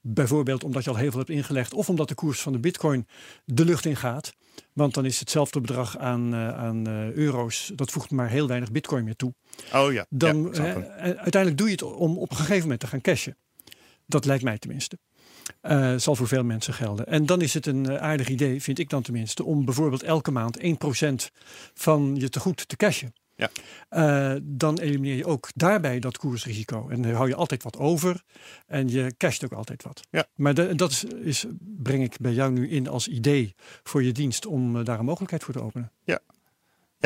Bijvoorbeeld omdat je al heel veel hebt ingelegd, of omdat de koers van de bitcoin de lucht in gaat. Want dan is hetzelfde bedrag aan, eh, aan euro's, dat voegt maar heel weinig bitcoin meer toe. Oh ja, Dan, ja, uiteindelijk doe je het om op een gegeven moment te gaan cashen. Dat lijkt mij tenminste. Eh, zal voor veel mensen gelden. En dan is het een eh, aardig idee, vind ik dan tenminste, om bijvoorbeeld elke maand 1% van je tegoed te cashen. Ja. Eh, dan elimineer je ook daarbij dat koersrisico. En dan hou je altijd wat over en je casht ook altijd wat. Ja. Maar de- dat is, is, breng ik bij jou nu in als idee voor je dienst om daar een mogelijkheid voor te openen. Ja,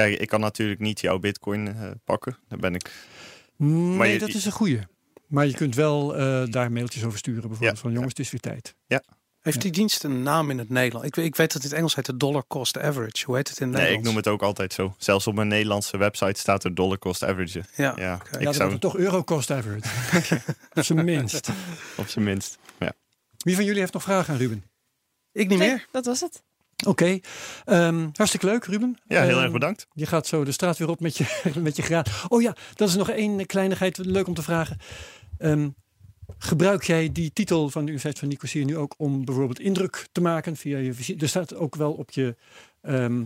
ik kan natuurlijk niet jouw bitcoin pakken. Daar ben ik. Nee, je- dat is een goeie. Maar je kunt wel eh, daar mailtjes over sturen. Bijvoorbeeld Ja, van jongens, het is weer tijd. Heeft die dienst een naam in het Nederlands? Ik, weet- ik weet dat het in het Engels heet de dollar cost average. Hoe heet het in het Nee, ik noem het ook altijd zo. Zelfs op mijn Nederlandse website staat er dollar cost average. Ja, Ja, oké. ik ja, zou toch euro cost average. Op zijn minst. op zijn minst. Ja. Wie van jullie heeft nog vragen aan Ruben? Ik niet Nee, meer. dat was het. Oké, ehm, hartstikke leuk Ruben. Ja, heel Ehm, erg bedankt. Je gaat zo de straat weer op met je, met je graad. Oh ja, dat is nog één kleinigheid. Leuk om te vragen. Ehm, gebruik jij die titel van de Universiteit van Nicosia nu ook om bijvoorbeeld indruk te maken via je visite? Er staat ook wel op je, ehm,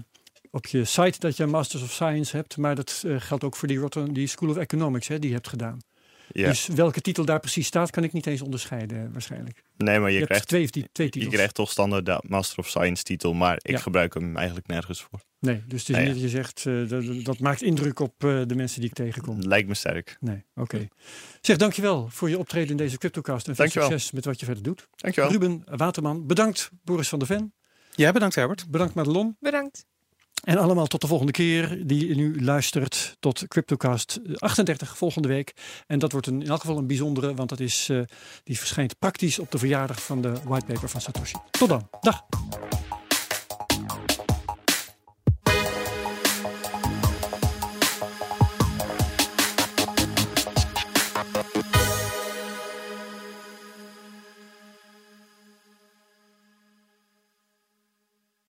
op je site dat je Masters of Science hebt, maar dat eh, geldt ook voor die, Rotterdam, die School of Economics hè, die je hebt gedaan. Ja. Dus welke titel daar precies staat, kan ik niet eens onderscheiden eh, waarschijnlijk. nee, maar Je, krijgt, twee, die- twee je krijgt toch standaard de Master of Science titel. Maar ik Ja. gebruik hem eigenlijk nergens voor. Nee, dus het is Nee, niet dat je zegt, eh, dat, dat maakt indruk op eh, de mensen die ik tegenkom. Lijkt me sterk. Nee, oké. Zeg, dankjewel voor je optreden in deze CryptoCast. En veel Dankjewel. succes met wat je verder doet. Dankjewel. Ruben Waterman, bedankt. Boris van der Ven, Jij bedankt Herbert. bedankt Madelon. Bedankt. En allemaal tot de volgende keer die nu luistert tot CryptoCast 38 volgende week. En dat wordt een, in elk geval een bijzondere, want dat is, eh, die verschijnt praktisch op de verjaardag van de whitepaper van Satoshi. Tot dan. Dag.